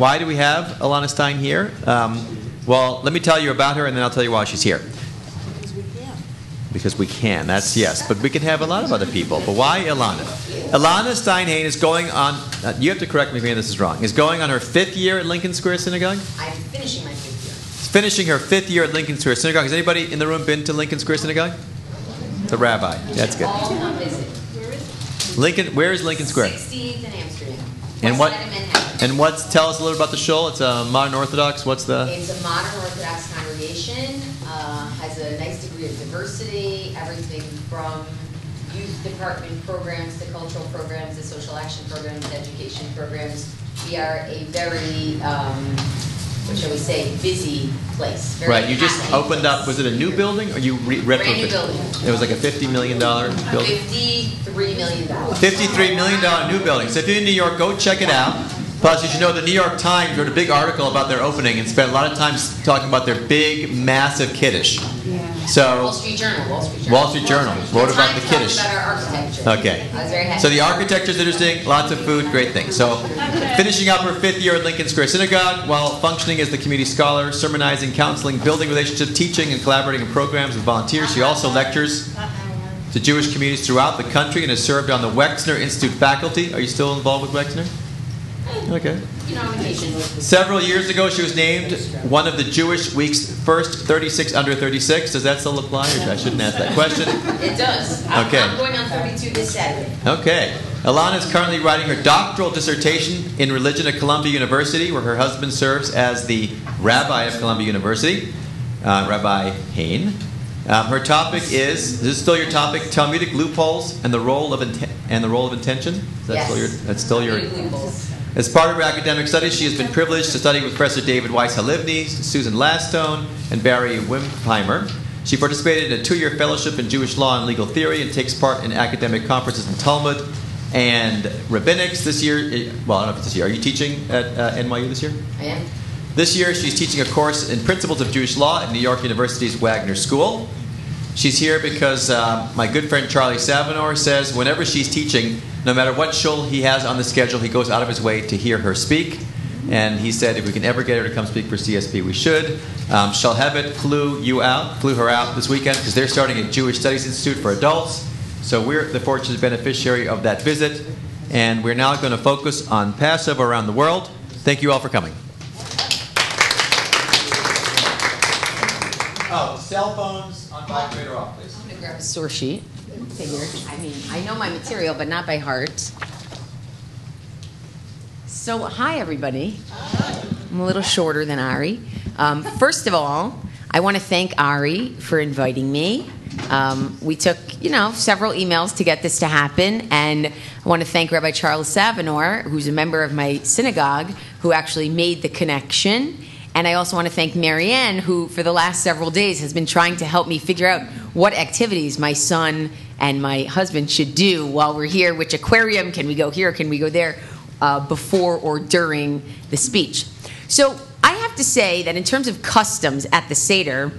Why do we have Ilana Stein here? Um, well, let me tell you about her, and then I'll tell you why she's here. Because we can. Because we can, that's yes. But we can have a lot of other people. But why Ilana? Ilana Steinhain is going on, uh, you have to correct me if this is wrong, is going on her fifth year at Lincoln Square Synagogue? I'm finishing my fifth year. Finishing her fifth year at Lincoln Square Synagogue. Has anybody in the room been to Lincoln Square Synagogue? The rabbi. That's good. All come visit. Lincoln, where is Lincoln Square? 68th and Amsterdam. And what? side of Manhattan. And what's? Tell us a little about the shul. It's a modern Orthodox. What's the? It's a modern Orthodox congregation, uh, has a nice degree of diversity, everything from youth department programs to cultural programs to social action programs, the education programs. We are a very, um, shall we say, busy place. very Right. You just happy opened up. place. Was it a new building or you re- retrofitted? Brand new building. It was like a fifty million dollar building. Fifty-three million dollars. $53 million new building. So if you're in New York, go check it out. Plus, as you should know the New York Times wrote a big article about their opening and spent a lot of time talking about their big, massive kiddush. Wall So, Street Journal, Wall Street Journal. Wall Street Journal wrote about the Times talked Kiddush. about our architecture. okay. I was very happy. So the architecture is interesting, lots of food, great thing. So, finishing up her fifth year at Lincoln Square Synagogue while functioning as the community scholar, sermonizing, counseling, building relationships, teaching, and collaborating in programs with volunteers. She also uh-huh. lectures uh-huh. to Jewish communities throughout the country and has served on the Wexner Institute faculty. Are you still involved with Wexner? Okay. You know, on occasion. Several years ago, she was named one of the Jewish Week's first 36 under 36. Does that still apply? Or I shouldn't ask that question. It does. I'm, Okay. I'm going on 32 this Saturday. Okay. Ilana is currently writing her doctoral dissertation in religion at Columbia University, where her husband serves as the rabbi of Columbia University, uh, Rabbi Hain. Um, her topic is, is this still your topic? Talmudic loopholes and the role of inten- and the role of intention. Is that yes. still your? That's still your. As part of her academic studies, she has been privileged to study with Professor David Weiss Halivni, Susan Last Stone, and Barry Wimpfheimer. She participated in a two year fellowship in Jewish law and legal theory and takes part in academic conferences in Talmud and rabbinics. This year, eh, well, I don't know if it's this year. Are you teaching at uh, NYU this year? I am. This year, she's teaching a course in Principles of Jewish Law at New York University's Wagner School. She's here because uh, my good friend Charlie Savinor says whenever she's teaching, no matter what shul he has on the schedule, he goes out of his way to hear her speak. And he said if we can ever get her to come speak for CSP, we should. Um, Shalhevet flew you out, flew her out this weekend because they're starting a Jewish Studies Institute for adults. So we're the fortunate beneficiary of that visit. And we're now going to focus on Passover around the world. Thank you all for coming. Oh, cell phones on vibrator off, please. I'm gonna grab a source sheet. Figured. I mean, I know my material, but not by heart. So, hi everybody. I'm a little shorter than Ari. Um, first of all, I want to thank Ari for inviting me. Um, we took, you know, several emails to get this to happen, and I want to thank Rabbi Charles Savinor, who's a member of my synagogue, who actually made the connection. And I also want to thank Marianne, who for the last several days has been trying to help me figure out what activities my son and my husband should do while we're here. Which aquarium can we go here? Can we go there? Uh, before or during the speech. So I have to say that in terms of customs at the Seder,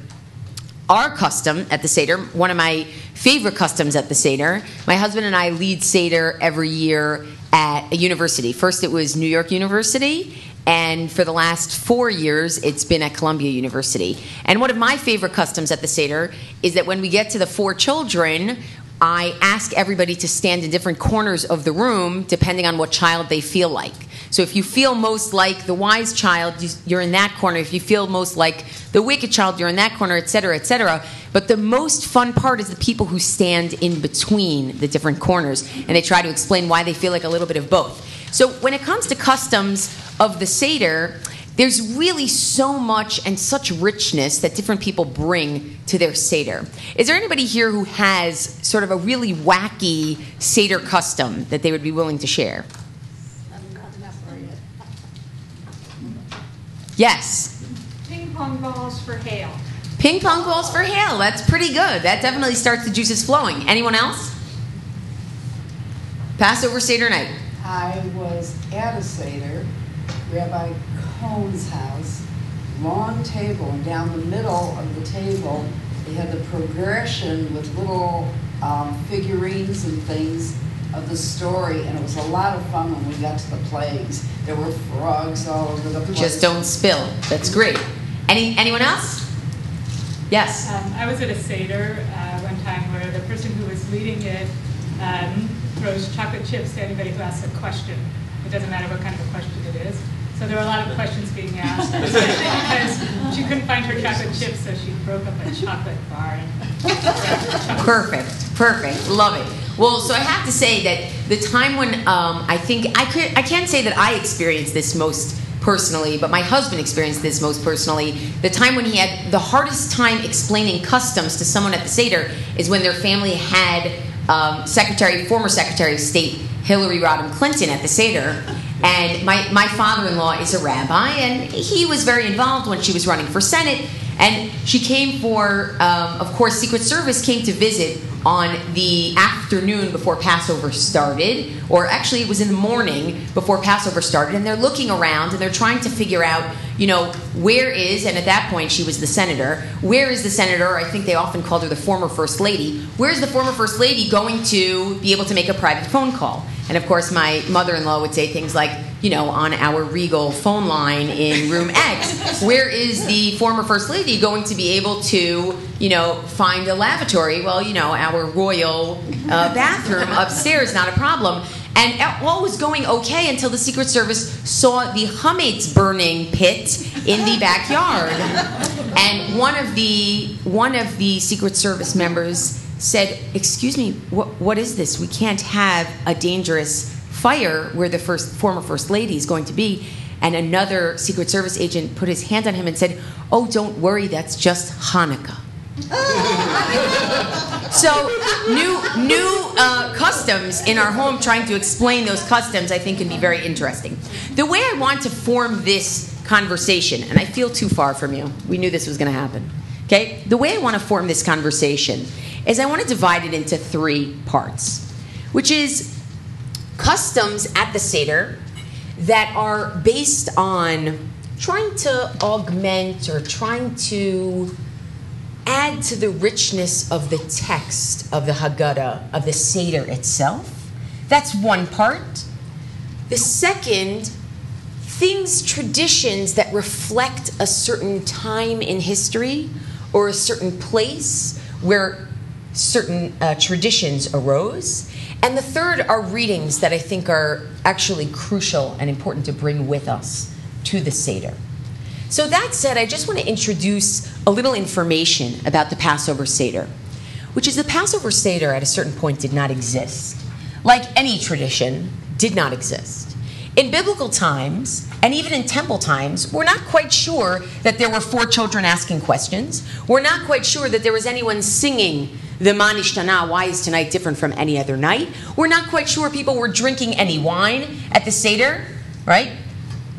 our custom at the Seder, one of my favorite customs at the Seder, my husband and I lead Seder every year at a university. First, it was New York University, and for the last four years, it's been at Columbia University. And one of my favorite customs at the Seder is that when we get to the four children, I ask everybody to stand in different corners of the room depending on what child they feel like. So if you feel most like the wise child, you- you're in that corner. If you feel most like the wicked child, you're in that corner, et cetera, et cetera. But the most fun part is the people who stand in between the different corners and they try to explain why they feel like a little bit of both. So when it comes to customs of the Seder, there's really so much and such richness that different people bring to their Seder. Is there anybody here who has sort of a really wacky Seder custom that they would be willing to share? Yes. Ping pong balls for hail. Ping pong balls for hail. That's pretty good. That definitely starts the juices flowing. Anyone else? Passover Seder night. I was at a Seder, Rabbi Cohn's house, long table, and down the middle of the table, they had the progression with little um, figurines and things of the story, and it was a lot of fun when we got to the plagues. There were frogs all over the place. Just don't spill. That's great. Any anyone else? Yes. Um, I was at a Seder uh, one time where the person who was leading it um, throws chocolate chips to anybody who asks a question. It doesn't matter what kind of a question it is. So there were a lot of questions being asked, especially because she couldn't find her chocolate chips, so she broke up a chocolate bar. And Perfect, perfect, love it. Well, so I have to say that the time when um, I think I could, I can't say that I experienced this most personally, but my husband experienced this most personally. The time when he had the hardest time explaining customs to someone at the Seder is when their family had um, Secretary, former Secretary of State Hillary Rodham Clinton at the Seder. And my, my father in law is a rabbi, and he was very involved when she was running for Senate. And she came for, um, of course, Secret Service came to visit on the afternoon before Passover started, or actually it was in the morning before Passover started, and they're looking around and they're trying to figure out, you know, where is, and at that point she was the senator, where is the senator? I think they often called her the former first lady. Where's the former first lady going to be able to make a private phone call? And of course, my mother in law would say things like, you know, on our Regal phone line in room X, where is the former First Lady going to be able to, you know, find a lavatory? Well, you know, our royal uh, bathroom upstairs, not a problem. And all was going okay until the Secret Service saw the chametz burning pit in the backyard. And one of the one of the Secret Service members said, "Excuse me, what, what is this? We can't have a dangerous fire where the first former first lady is going to be." And another Secret Service agent put his hand on him and said, "Oh, don't worry, that's just Hanukkah." so new new uh, customs in our home trying to explain those customs i think can be very interesting. The way i want to form this conversation and i feel too far from you we knew this was going to happen okay? The way i want to form this conversation is i want to divide it into three parts which is customs at the seder that are based on trying to augment or trying to add to the richness of the text of the Haggadah, of the Seder itself. That's one part. The second, things, traditions that reflect a certain time in history or a certain place where certain uh, traditions arose. And the third are readings that I think are actually crucial and important to bring with us to the Seder. So, that said, I just want to introduce a little information about the Passover Seder, which is the Passover Seder at a certain point did not exist. Like any tradition, did not exist. In biblical times, and even in temple times, we're not quite sure that there were four children asking questions. We're not quite sure that there was anyone singing the Manishtana, why is tonight different from any other night? We're not quite sure people were drinking any wine at the Seder, right?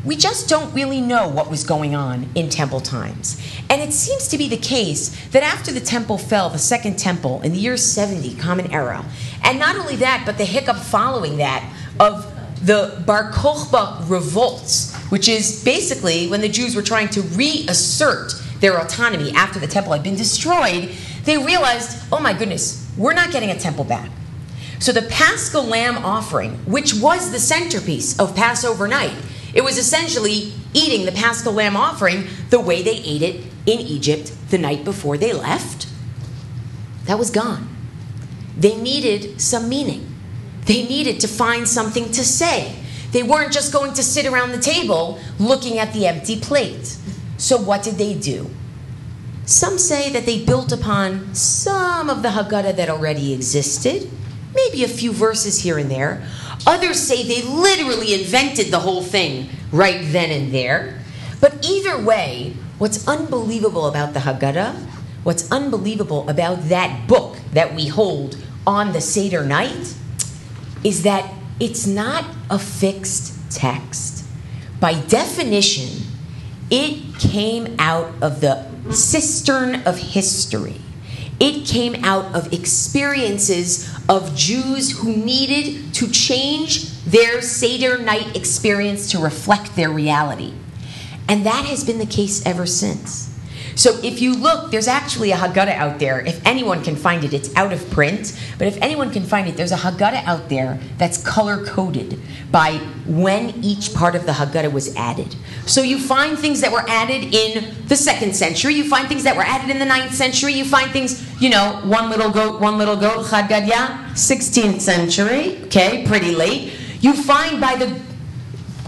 We just don't really know what was going on in temple times. And it seems to be the case that after the temple fell, the second temple, in the year 70, Common Era, and not only that, but the hiccup following that of the Bar Kokhba revolts, which is basically when the Jews were trying to reassert their autonomy after the temple had been destroyed, they realized, oh my goodness, we're not getting a temple back. So the paschal lamb offering, which was the centerpiece of Passover night, it was essentially eating the paschal lamb offering the way they ate it in Egypt the night before they left. That was gone. They needed some meaning. They needed to find something to say. They weren't just going to sit around the table looking at the empty plate. So, what did they do? Some say that they built upon some of the Haggadah that already existed, maybe a few verses here and there. Others say they literally invented the whole thing right then and there. But either way, what's unbelievable about the Haggadah, what's unbelievable about that book that we hold on the Seder night, is that it's not a fixed text. By definition, it came out of the cistern of history. It came out of experiences of Jews who needed to change their Seder night experience to reflect their reality. And that has been the case ever since. So if you look, there's actually a Haggadah out there. If anyone can find it, it's out of print. But if anyone can find it, there's a Haggadah out there that's color coded by when each part of the Haggadah was added. So you find things that were added in the second century. You find things that were added in the ninth century. You find things, you know, one little goat, one little goat, Chad 16th century. Okay, pretty late. You find by the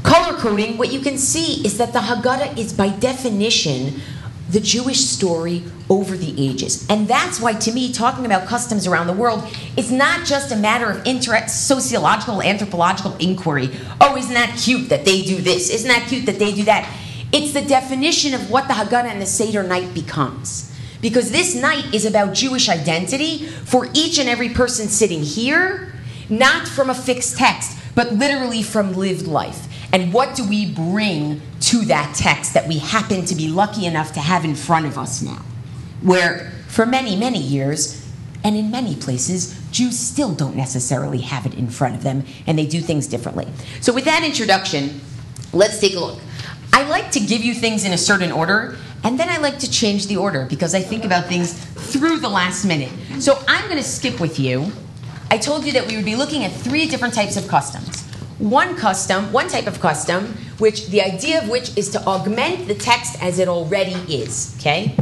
color coding, what you can see is that the Haggadah is by definition the Jewish story over the ages. And that's why, to me, talking about customs around the world is not just a matter of inter- sociological, anthropological inquiry. Oh, isn't that cute that they do this? Isn't that cute that they do that? It's the definition of what the Haggadah and the Seder night becomes. Because this night is about Jewish identity for each and every person sitting here, not from a fixed text, but literally from lived life. And what do we bring to that text that we happen to be lucky enough to have in front of us now? Where for many, many years, and in many places, Jews still don't necessarily have it in front of them, and they do things differently. So, with that introduction, let's take a look. I like to give you things in a certain order, and then I like to change the order because I think about things through the last minute. So, I'm going to skip with you. I told you that we would be looking at three different types of customs one custom, one type of custom, which the idea of which is to augment the text as it already is. Okay.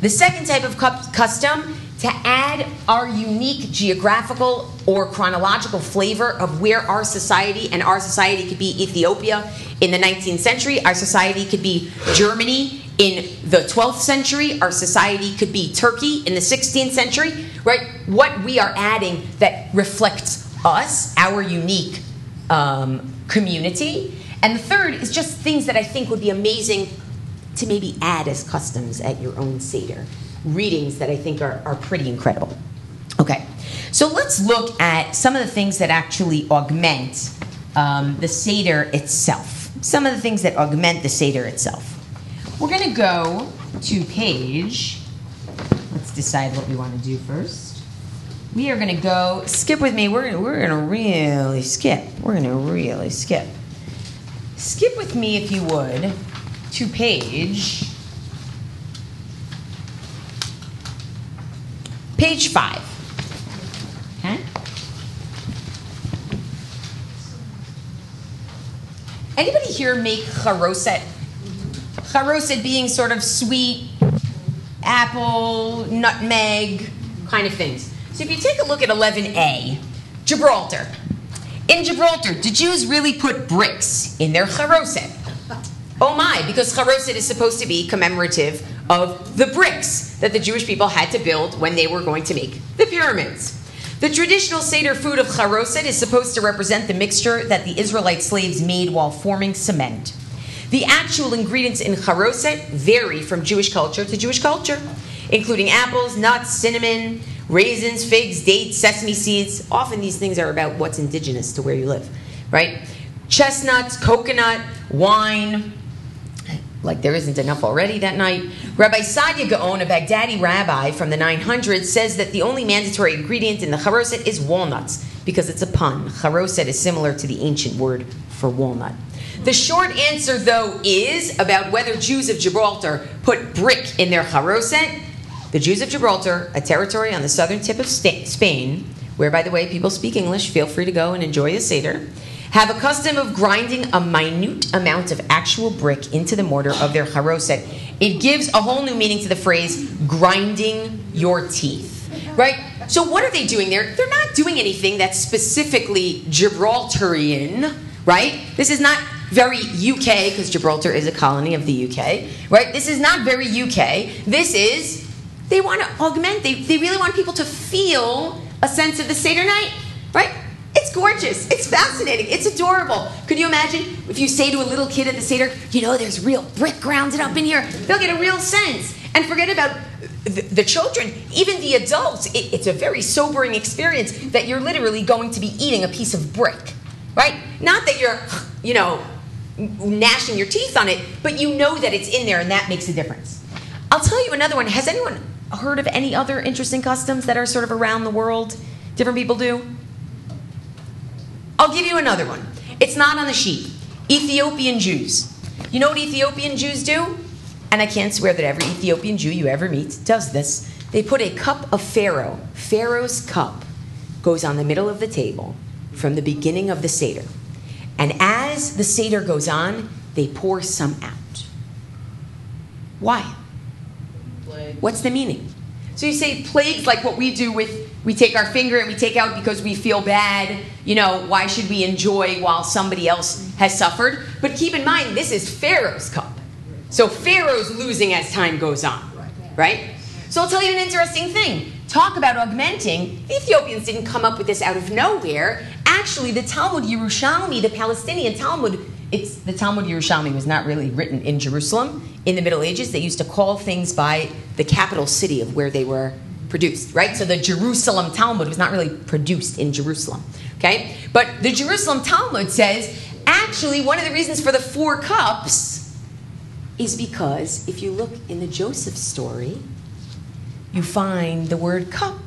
The second type of custom to add our unique geographical or chronological flavor of where our society and our society could be Ethiopia in the 19th century, our society could be Germany in the 12th century, our society could be Turkey in the 16th century, right? What we are adding that reflects us, our unique um, community. And the third is just things that I think would be amazing to maybe add as customs at your own Seder. Readings that I think are, are pretty incredible. Okay, so let's look at some of the things that actually augment um, the Seder itself. Some of the things that augment the Seder itself. We're going to go to page, let's decide what we want to do first we are going to go skip with me. We're we're going to really skip. We're going to really skip. Skip with me if you would to page page 5. Okay? Anybody here make charoset? Charoset being sort of sweet apple, nutmeg kind of things. So if you take a look at 11a, Gibraltar. In Gibraltar, the Jews really put bricks in their charoset. Oh my, because charoset is supposed to be commemorative of the bricks that the Jewish people had to build when they were going to make the pyramids. The traditional Seder food of charoset is supposed to represent the mixture that the Israelite slaves made while forming cement. The actual ingredients in charoset vary from Jewish culture to Jewish culture, including apples, nuts, cinnamon, raisins, figs, dates, sesame seeds. Often these things are about what's indigenous to where you live, right? Chestnuts, coconut, wine. Like there isn't enough already that night. Rabbi Saadia Gaon, a Baghdadi rabbi from the 900s, says that the only mandatory ingredient in the charoset is walnuts because it's a pun. Charoset is similar to the ancient word for walnut. The short answer, though, is about whether Jews of Gibraltar put brick in their charoset the Jews of Gibraltar, a territory on the southern tip of Spain, where, by the way, people speak English, feel free to go and enjoy the Seder, have a custom of grinding a minute amount of actual brick into the mortar of their charoset. It gives a whole new meaning to the phrase grinding your teeth. Right? So, what are they doing there? They're not doing anything that's specifically Gibraltarian, right? This is not very UK, because Gibraltar is a colony of the UK, right? This is not very UK. This is they want to augment, they, they really want people to feel a sense of the Seder night, right? It's gorgeous. It's fascinating. It's adorable. Could you imagine if you say to a little kid at the Seder, you know, there's real brick grounded up in here? They'll get a real sense. And forget about the, the children, even the adults. It, it's a very sobering experience that you're literally going to be eating a piece of brick, right? Not that you're, you know, gnashing your teeth on it, but you know that it's in there and that makes a difference. I'll tell you another one. Has anyone heard of any other interesting customs that are sort of around the world? Different people do? I'll give you another one. It's not on the sheet. Ethiopian Jews. You know what Ethiopian Jews do? and I can't swear that every Ethiopian Jew you ever meet does this. They put a cup of Pharaoh, Pharaoh's cup, goes on the middle of the table from the beginning of the Seder. And as the Seder goes on, they pour some out. Why? What's the meaning? So you say plagues like what we do with we take our finger and we take out because we feel bad. You know, why should we enjoy while somebody else has suffered? But keep in mind, this is Pharaoh's cup. So Pharaoh's losing as time goes on, right? So I'll tell you an interesting thing. Talk about augmenting. The Ethiopians didn't come up with this out of nowhere. Actually, the Talmud Yerushalmi, the Palestinian Talmud, it's the Talmud Yerushalmi was not really written in Jerusalem in the Middle Ages. They used to call things by the capital city of where they were produced, right? So the Jerusalem Talmud was not really produced in Jerusalem, okay? But the Jerusalem Talmud says actually one of the reasons for the four cups is because if you look in the Joseph story, you find the word cup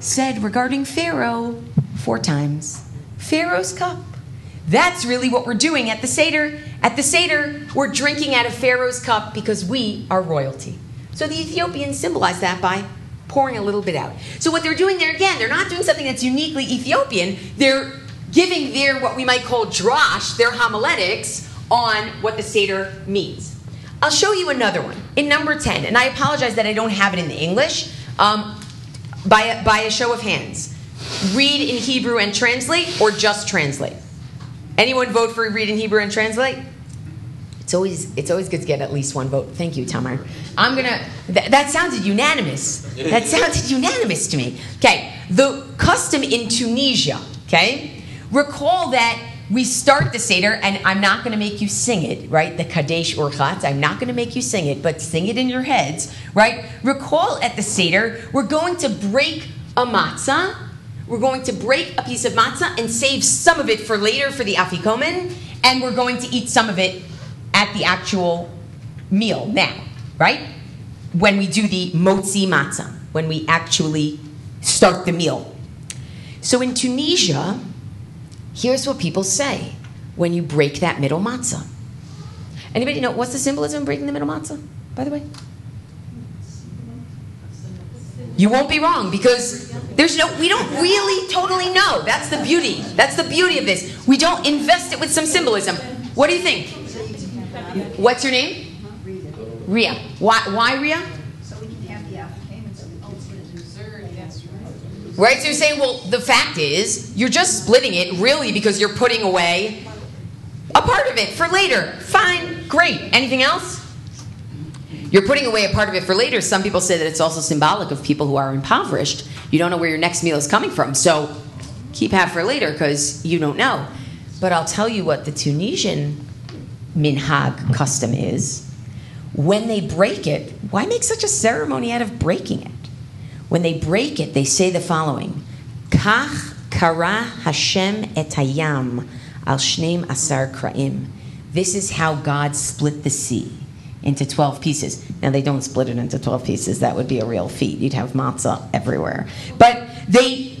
said regarding Pharaoh four times. Pharaoh's cup. That's really what we're doing at the Seder. At the Seder, we're drinking out of Pharaoh's cup because we are royalty. So the Ethiopians symbolize that by pouring a little bit out. So what they're doing there again, they're not doing something that's uniquely Ethiopian. They're giving their what we might call drash, their homiletics on what the Seder means. I'll show you another one in number 10, and I apologize that I don't have it in the English. Um, by, a, by a show of hands, read in Hebrew and translate, or just translate? Anyone vote for read in Hebrew and translate? It's always it's always good to get at least one vote. Thank you, Tamar. I'm gonna. Th- that sounded unanimous. That sounded unanimous to me. Okay, the custom in Tunisia. Okay, recall that we start the seder, and I'm not going to make you sing it, right? The Kadesh Urchatz. I'm not going to make you sing it, but sing it in your heads, right? Recall at the seder, we're going to break a matzah. We're going to break a piece of matzah and save some of it for later for the afikomen, and we're going to eat some of it at the actual meal now, right? When we do the motzi matzah, when we actually start the meal. So in Tunisia, here's what people say when you break that middle matzah. Anybody know what's the symbolism of breaking the middle matzah, by the way? You won't be wrong because there's no, we don't really totally know. That's the beauty. That's the beauty of this. We don't invest it with some symbolism. What do you think? What's your name? Ria. Why, why Ria? Right? So you're saying, well, the fact is, you're just splitting it really because you're putting away a part of it for later. Fine, great. Anything else? You're putting away a part of it for later. Some people say that it's also symbolic of people who are impoverished. You don't know where your next meal is coming from. So keep half for later because you don't know. But I'll tell you what the Tunisian minhag custom is. When they break it, why make such a ceremony out of breaking it? When they break it, they say the following Kach kara Hashem etayam al shneim asar kraim. This is how God split the sea into 12 pieces. Now, they don't split it into 12 pieces. That would be a real feat. You'd have matzah everywhere. But they,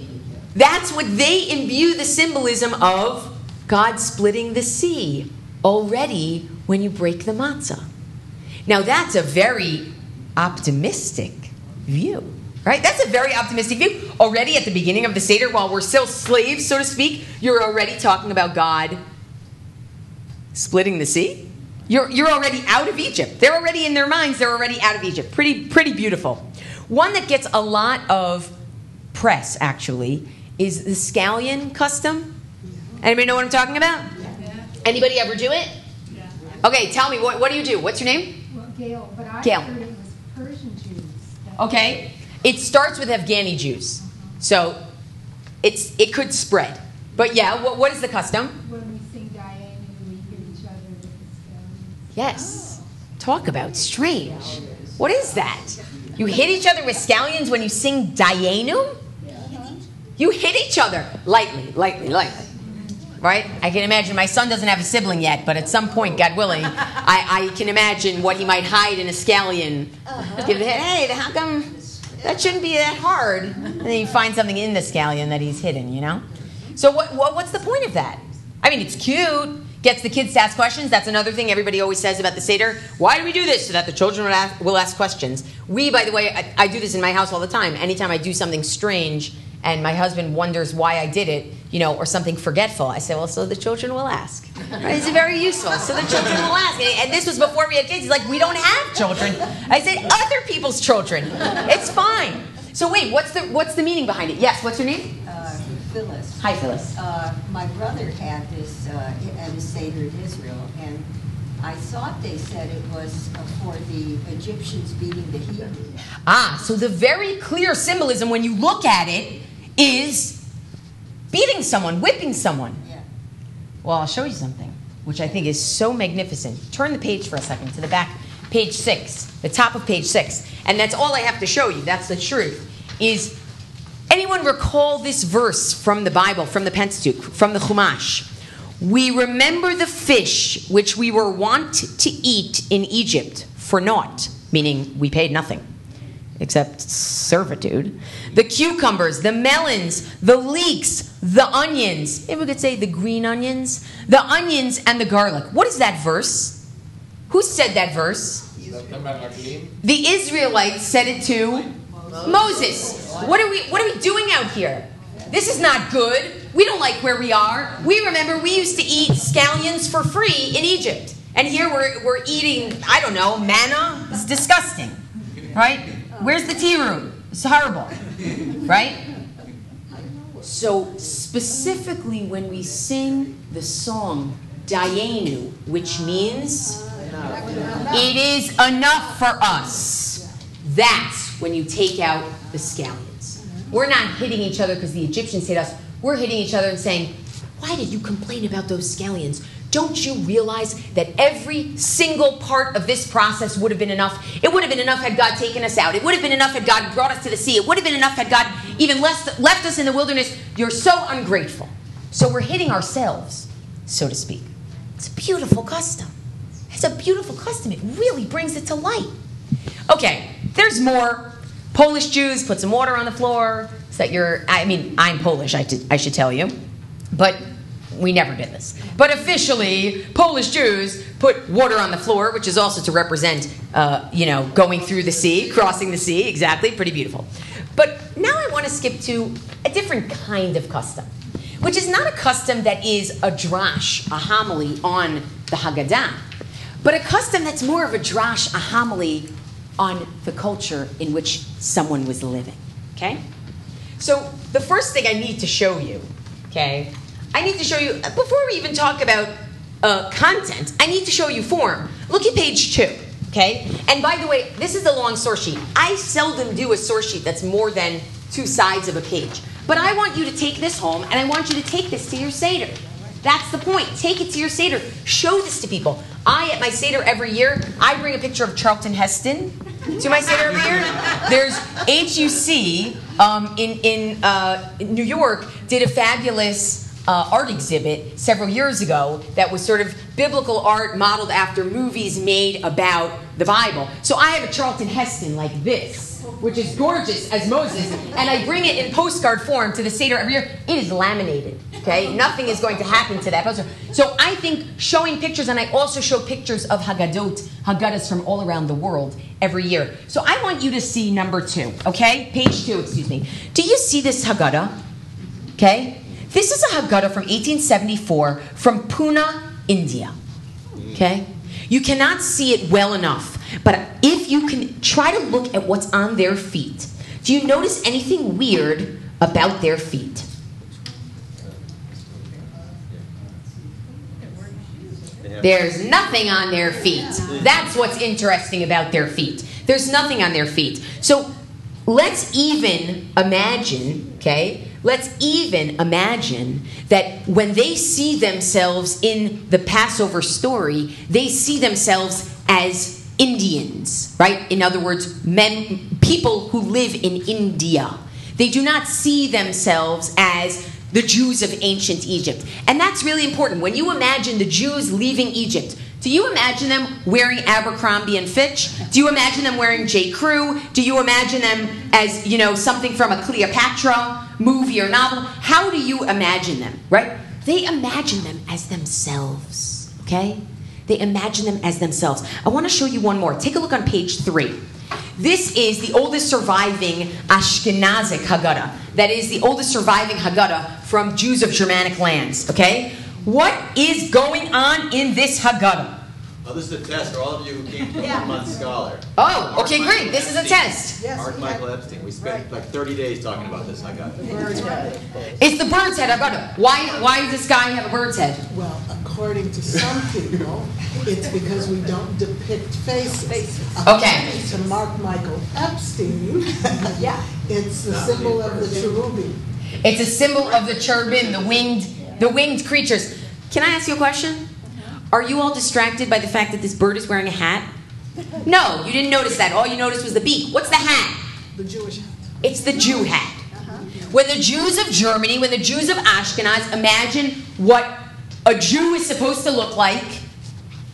that's what they imbue the symbolism of God splitting the sea already when you break the matzah. Now, that's a very optimistic view, right? That's a very optimistic view. Already at the beginning of the Seder, while we're still slaves, so to speak, you're already talking about God splitting the sea. You're, you're already out of Egypt. They're already in their minds, they're already out of Egypt. Pretty, pretty beautiful. One that gets a lot of press, actually, is the scallion custom. Anybody know what I'm talking about? Anybody ever do it? Okay, tell me, what, what do you do? What's your name? Well, Gail, but I Gail. heard it was Persian Jews. Okay. It starts with Afghani Jews. Uh-huh. So it's it could spread. But yeah, what, what is the custom? When we sing Dayenu and we hit each other with the stones. Yes. Talk about strange. What is that? You hit each other with scallions when you sing Dayenu? You hit each other lightly, lightly, lightly. Right? I can imagine my son doesn't have a sibling yet, but at some point, God willing, I, I can imagine what he might hide in a scallion. Uh-huh. Hit, hey, how come that shouldn't be that hard? And then you find something in the scallion that he's hidden, you know? So what, what what's the point of that? I mean, it's cute. Get gets the kids to ask questions. That's another thing everybody always says about the Seder. Why do we do this? So that the children will ask, will ask questions. We, by the way, I, I do this in my house all the time. Anytime I do something strange and my husband wonders why I did it, you know, or something forgetful, I say, well, so the children will ask. Right? It's very useful. So the children will ask. And this was before we had kids. He's like, we don't have children. I said, other people's children. It's fine. So wait, what's the what's the meaning behind it? Yes, what's your name? Phyllis. Hi, Phyllis. Uh, my brother had this uh, at a Seder in Israel, and I thought they said it was uh, for the Egyptians beating the Hebrews. Ah, so the very clear symbolism when you look at it is beating someone, whipping someone. Yeah. Well, I'll show you something, which I think is so magnificent. Turn the page for a second to the back, page six, the top of page six. And that's all I have to show you. That's the truth. Is anyone recall this verse from the Bible, from the Pentateuch, from the Chumash? We remember the fish which we were wont to eat in Egypt for naught, meaning we paid nothing except servitude. The cucumbers, the melons, the leeks, the onions. If we could say the green onions, the onions and the garlic. What is that verse? Who said that verse? The Israelites said it to Moses. What are we what are we doing out here? This is not good. We don't like where we are. We remember we used to eat scallions for free in Egypt. And here we're, we're eating, I don't know, manna. It's disgusting. Right? Where's the tea room? It's horrible. Right? So, specifically, when we sing the song Dayenu, which means it is enough for us, that's when you take out the scallions. We're not hitting each other because the Egyptians hit us. We're hitting each other and saying, Why did you complain about those scallions? Don't you realize that every single part of this process would have been enough? It would have been enough had God taken us out. It would have been enough had God brought us to the sea. It would have been enough had God even left, left us in the wilderness. You're so ungrateful. So we're hitting ourselves, so to speak. It's a beautiful custom. It's a beautiful custom. It really brings it to light. Okay, there's more. Polish Jews put some water on the floor so that you're, I mean, I'm Polish, I, should tell you. But we never did this. But officially, Polish Jews put water on the floor, which is also to represent, uh, you know, going through the sea, crossing the sea. Exactly, pretty beautiful. But now I want to skip to a different kind of custom, which is not a custom that is a drash, a homily on the Haggadah, but a custom that's more of a drash, a homily on the culture in which someone was living. Okay? So the first thing I need to show you, okay, I need to show you, before we even talk about uh, content, I need to show you form. Look at page two, okay? And by the way, this is a long source sheet. I seldom do a source sheet that's more than two sides of a page. But I want you to take this home and I want you to take this to your Seder. That's the point. Take it to your Seder. Show this to people. I, at my Seder every year, I bring a picture of Charlton Heston to my every year. There's HUC um, in, in uh, New York did a fabulous uh, art exhibit several years ago that was sort of biblical art modeled after movies made about the Bible. So I have a Charlton Heston like this, which is gorgeous as Moses, and I bring it in postcard form to the Seder every year. It is laminated, okay? Nothing is going to happen to that poster. So I think showing pictures, and I also show pictures of Haggadot, Haggadahs from all around the world every year. So I want you to see number two, okay? Page two, excuse me. Do you see this Haggadah? Okay? This is a Haggadah from 1874 from Pune, India. Okay? You cannot see it well enough, but if you can try to look at what's on their feet, do you notice anything weird about their feet? There's nothing on their feet. That's what's interesting about their feet. There's nothing on their feet. So let's even imagine, okay? Let's even imagine that when they see themselves in the Passover story, they see themselves as Indians, right? In other words, men, people who live in India. They do not see themselves as the Jews of ancient Egypt. And that's really important. When you imagine the Jews leaving Egypt, do you imagine them wearing Abercrombie and Fitch? Do you imagine them wearing J. Crew? Do you imagine them as, you know, something from a Cleopatra movie or novel? How do you imagine them, right? They imagine them as themselves. okay? They imagine them as themselves. I want to show you one more. Take a look on page three. This is the oldest surviving Ashkenazic Haggadah. That is the oldest surviving Haggadah from Jews of Germanic lands, okay? What is going on in this Haggadah? Oh, this is a test for all of you who came to the month scholar. Oh, Mark okay, Michael great. This is a test. Yes, Mark Michael had- Epstein. We spent Right. like 30 days talking about this. I got it. Bird's head. It's the bird's head Haggadah. Why, why does this guy have a bird's head? Well, according to some people, it's because we don't depict faces. Okay. According To Marc Michael Epstein, Yeah. it's the symbol of the cherubim. It's a symbol of the cherubim, the winged, the winged creatures. Can I ask you a question? Are you all distracted by the fact that this bird is wearing a hat? No, you didn't notice that. All you noticed was the beak. What's the hat? The Jewish hat. It's the Jew hat. When the Jews of Germany, when the Jews of Ashkenaz imagine what a Jew is supposed to look like,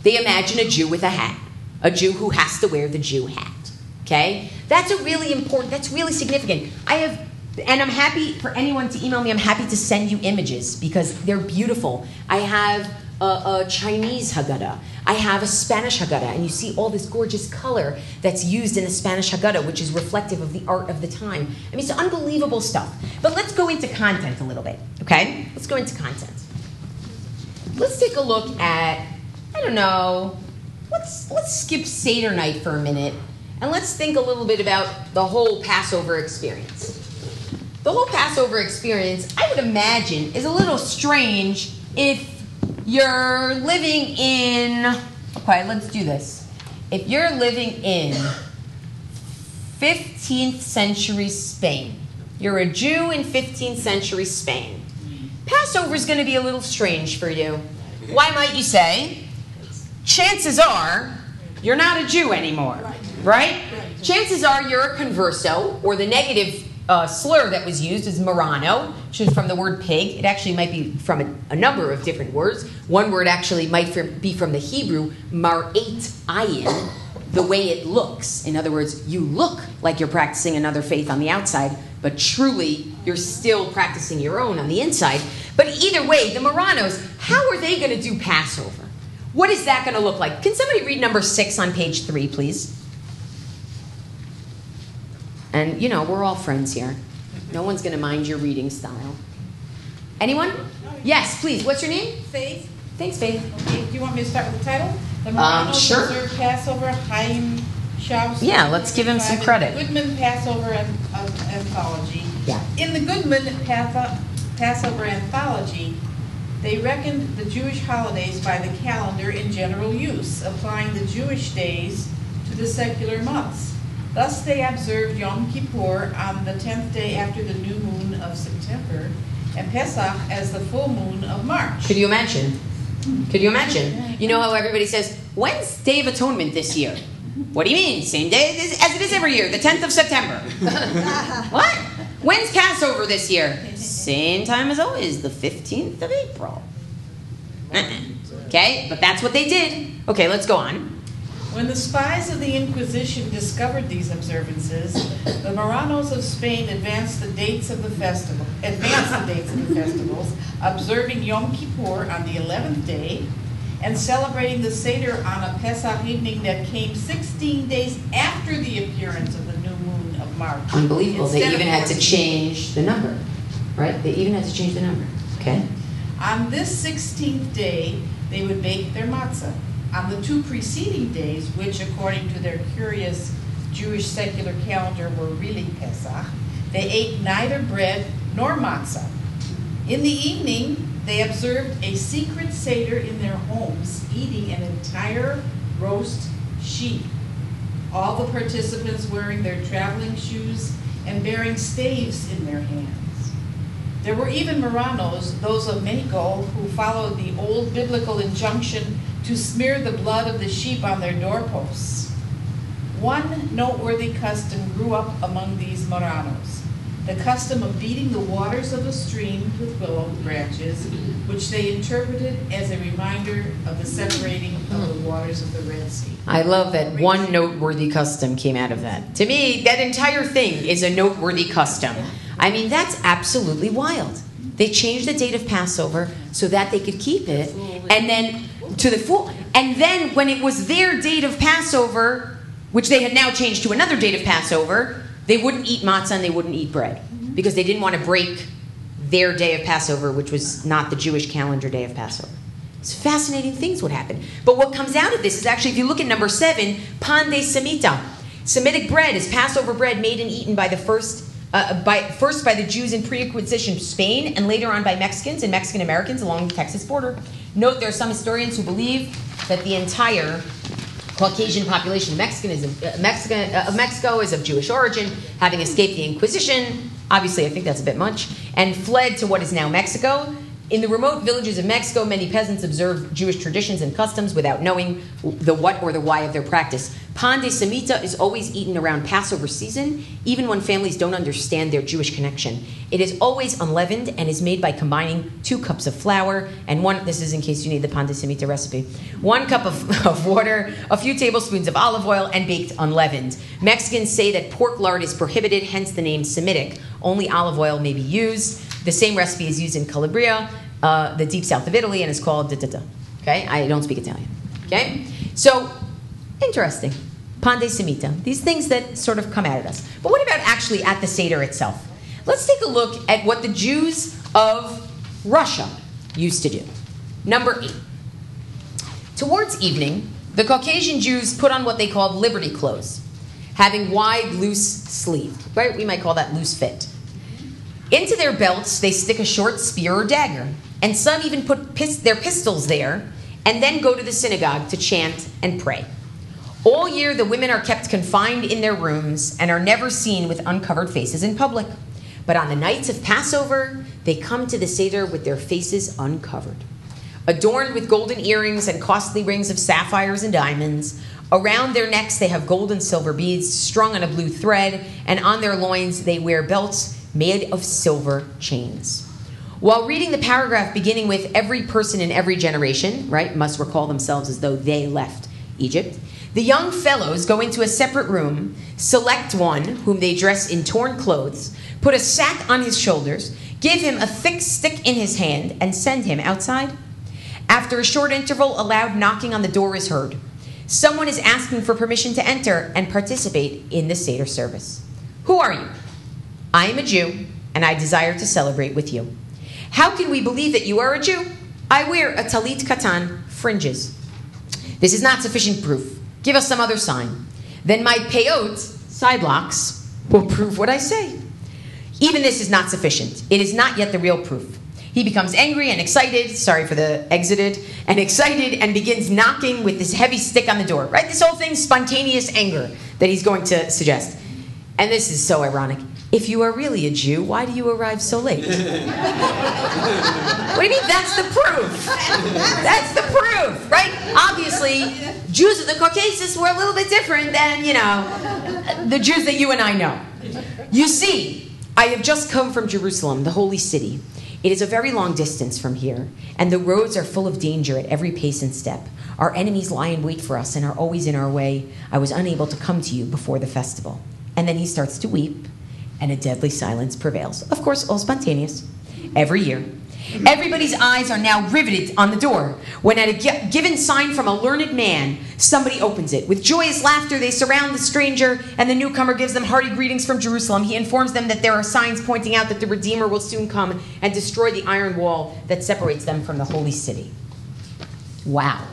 they imagine a Jew with a hat. A Jew who has to wear the Jew hat. Okay? That's a really important, that's really significant. I have, and I'm happy for anyone to email me, I'm happy to send you images because they're beautiful. I have a, a Chinese Haggadah. I have a Spanish Haggadah, and you see all this gorgeous color that's used in the Spanish Haggadah, which is reflective of the art of the time. I mean, it's unbelievable stuff. But let's go into content a little bit, okay? Let's go into content. Let's take a look at, I don't know, let's let's skip Seder night for a minute, and let's think a little bit about the whole Passover experience. The whole Passover experience, I would imagine, is a little strange if you're living in. Okay, let's do this. If you're living in 15th century Spain, you're a Jew in 15th century Spain. Passover is going to be a little strange for you. Why might you say? Chances are you're not a Jew anymore, right? Chances are you're a converso, or the negative uh, slur that was used is Marrano, which is from the word pig. It actually might be from a, a number of different words. One word actually might fr- be from the Hebrew mar'et ayin, the way it looks. In other words, you look like you're practicing another faith on the outside, but truly you're still practicing your own on the inside. But either way, the Marranos, how are they going to do Passover? What is that going to look like? Can somebody read number six on page three, please? And you know, we're all friends here. No one's going to mind your reading style. Anyone? Yes, please. What's your name? Faith. Thanks, Faith. Okay, do you want me to start with the title? The Um, sure. Passover, Chaim Schauss. Yeah, let's give him some credit. Goodman Passover uh, Anthology. Yeah. In the Goodman Passover Anthology, they reckoned the Jewish holidays by the calendar in general use, applying the Jewish days to the secular months. Thus, they observed Yom Kippur on the tenth day after the new moon of September, and Pesach as the full moon of March. Could you imagine? Hmm. Could you imagine? You know how everybody says, when's Day of Atonement this year? What do you mean? Same day as as it is every year, the 10th of September. what? When's Passover this year? Same time as always, the 15th of April. Uh-uh. Okay, but that's what they did. Okay, let's go on. When the spies of the Inquisition discovered these observances, the Marranos of Spain advanced the dates of the festival, advanced the dates of the festivals, observing Yom Kippur on the eleventh day, and celebrating the Seder on a Pesach evening that came sixteen days after the appearance of the new moon of March. Unbelievable. They instead of even had to change the number, right? They even had to change the number. Okay. On this sixteenth day, they would bake their matzah. On the two preceding days, which according to their curious Jewish secular calendar were really Pesach, they ate neither bread nor matzah. In the evening, they observed a secret Seder in their homes, eating an entire roast sheep. All the participants wearing their traveling shoes and bearing staves in their hands. There were even Marranos, those of Mexico, who followed the old biblical injunction to smear the blood of the sheep on their doorposts. One noteworthy custom grew up among these Marranos the custom of beating the waters of a stream with willow branches, which they interpreted as a reminder of the separating of the waters of the Red Sea. I love that one noteworthy custom came out of that. To me, that entire thing is a noteworthy custom. I mean, that's absolutely wild. They changed the date of Passover so that they could keep it. And then to the full. And then when it was their date of Passover, which they had now changed to another date of Passover, they wouldn't eat matzah and they wouldn't eat bread because they didn't want to break their day of Passover, which was not the Jewish calendar day of Passover. It's fascinating things would happen. But what comes out of this is actually, if you look at number seven, pan de semita. Semitic bread is Passover bread made and eaten by the first, uh, by, first by the Jews in pre-Inquisition Spain, and later on by Mexicans and Mexican Americans along the Texas border. Note there are some historians who believe that the entire Caucasian population of uh, Mexican, uh, of Mexico is of Jewish origin, having escaped the Inquisition. Obviously, I think that's a bit much, and fled to what is now Mexico. In the remote villages of Mexico, many peasants observe Jewish traditions and customs without knowing the what or the why of their practice. Pan de semita is always eaten around Passover season, even when families don't understand their Jewish connection. It is always unleavened and is made by combining two cups of flour and one, this is in case you need the pan de semita recipe, one cup of, of water, a few tablespoons of olive oil, and baked unleavened. Mexicans say that pork lard is prohibited, hence the name Semitic. Only olive oil may be used. The same recipe is used in Calabria, uh, the deep south of Italy, and it's called da da da. Okay, I don't speak Italian. Okay, so interesting. Pan de semita. These things that sort of come out at us. But what about actually at the Seder itself? Let's take a look at what the Jews of Russia used to do. Number eight. Towards evening, the Caucasian Jews put on what they called liberty clothes, having wide, loose sleeve. Right? We might call that loose fit. Into their belts, they stick a short spear or dagger, and some even put pis- their pistols there and then go to the synagogue to chant and pray. All year, the women are kept confined in their rooms and are never seen with uncovered faces in public. But on the nights of Passover, they come to the Seder with their faces uncovered. Adorned with golden earrings and costly rings of sapphires and diamonds, around their necks they have gold and silver beads strung on a blue thread, and on their loins they wear belts made of silver chains. While reading the paragraph beginning with every person in every generation, right, must recall themselves as though they left Egypt, the young fellows go into a separate room, select one whom they dress in torn clothes, put a sack on his shoulders, give him a thick stick in his hand, and send him outside. After a short interval, a loud knocking on the door is heard. Someone is asking for permission to enter and participate in the Seder service. Who are you? I am a Jew, and I desire to celebrate with you. How can we believe that you are a Jew? I wear a talit katan, fringes. This is not sufficient proof. Give us some other sign. Then my peyot, side locks, will prove what I say. Even this is not sufficient. It is not yet the real proof. He becomes angry and excited, sorry for the exited, and excited and begins knocking with this heavy stick on the door. Right? This whole thing, spontaneous anger that he's going to suggest. And this is so ironic. If you are really a Jew, why do you arrive so late? what do you mean that's the proof? That's the proof, right? Obviously, Jews of the Caucasus were a little bit different than, you know, the Jews that you and I know. You see, I have just come from Jerusalem, the holy city. It is a very long distance from here, and the roads are full of danger at every pace and step. Our enemies lie in wait for us and are always in our way. I was unable to come to you before the festival. And then he starts to weep, and a deadly silence prevails. Of course, all spontaneous. Every year. Everybody's eyes are now riveted on the door. When at a gi- given sign from a learned man, somebody opens it. With joyous laughter, they surround the stranger, and the newcomer gives them hearty greetings from Jerusalem. He informs them that there are signs pointing out that the Redeemer will soon come and destroy the iron wall that separates them from the holy city. Wow.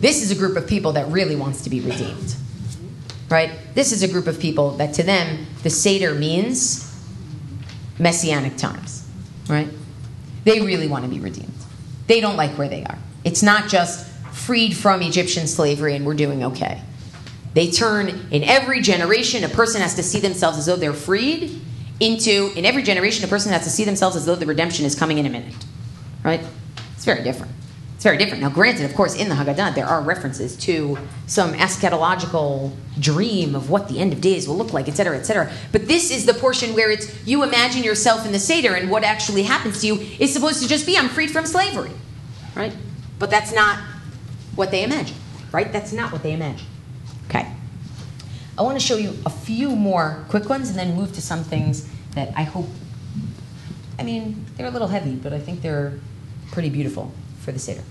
This is a group of people that really wants to be redeemed right? This is a group of people that to them, the Seder means messianic times, right? They really want to be redeemed. They don't like where they are. It's not just freed from Egyptian slavery and we're doing okay. They turn in every generation, a person has to see themselves as though they're freed, into, in every generation, a person has to see themselves as though the redemption is coming in a minute, right? It's very different. It's very different. Now, granted, of course, in the Haggadah, there are references to some eschatological dream of what the end of days will look like, etc., etc. But this is the portion where it's you imagine yourself in the Seder, and what actually happens to you is supposed to just be I'm freed from slavery, right? But that's not what they imagine, right? That's not what they imagine. Okay. I want to show you a few more quick ones and then move to some things that I hope. I mean, they're a little heavy, but I think they're pretty beautiful for the Seder.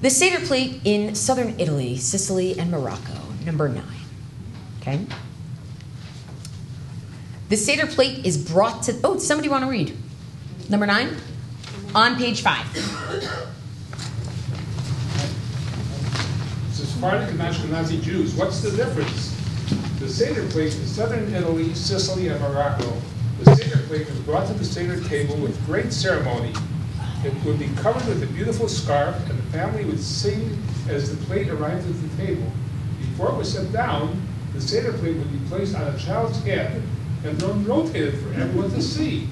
The Seder plate in southern Italy, Sicily, and Morocco, number nine. Okay? The Seder plate is brought to. Oh, somebody want to read? Number nine? On page five. Sephardic and Ashkenazi Jews, what's the difference? The Seder plate in southern Italy, Sicily, and Morocco. The Seder plate was brought to the Seder table with great ceremony. It would be covered with a beautiful scarf, and the family would sing as the plate arrived at the table. Before it was set down, the Seder plate would be placed on a child's head and then rotated for everyone to see.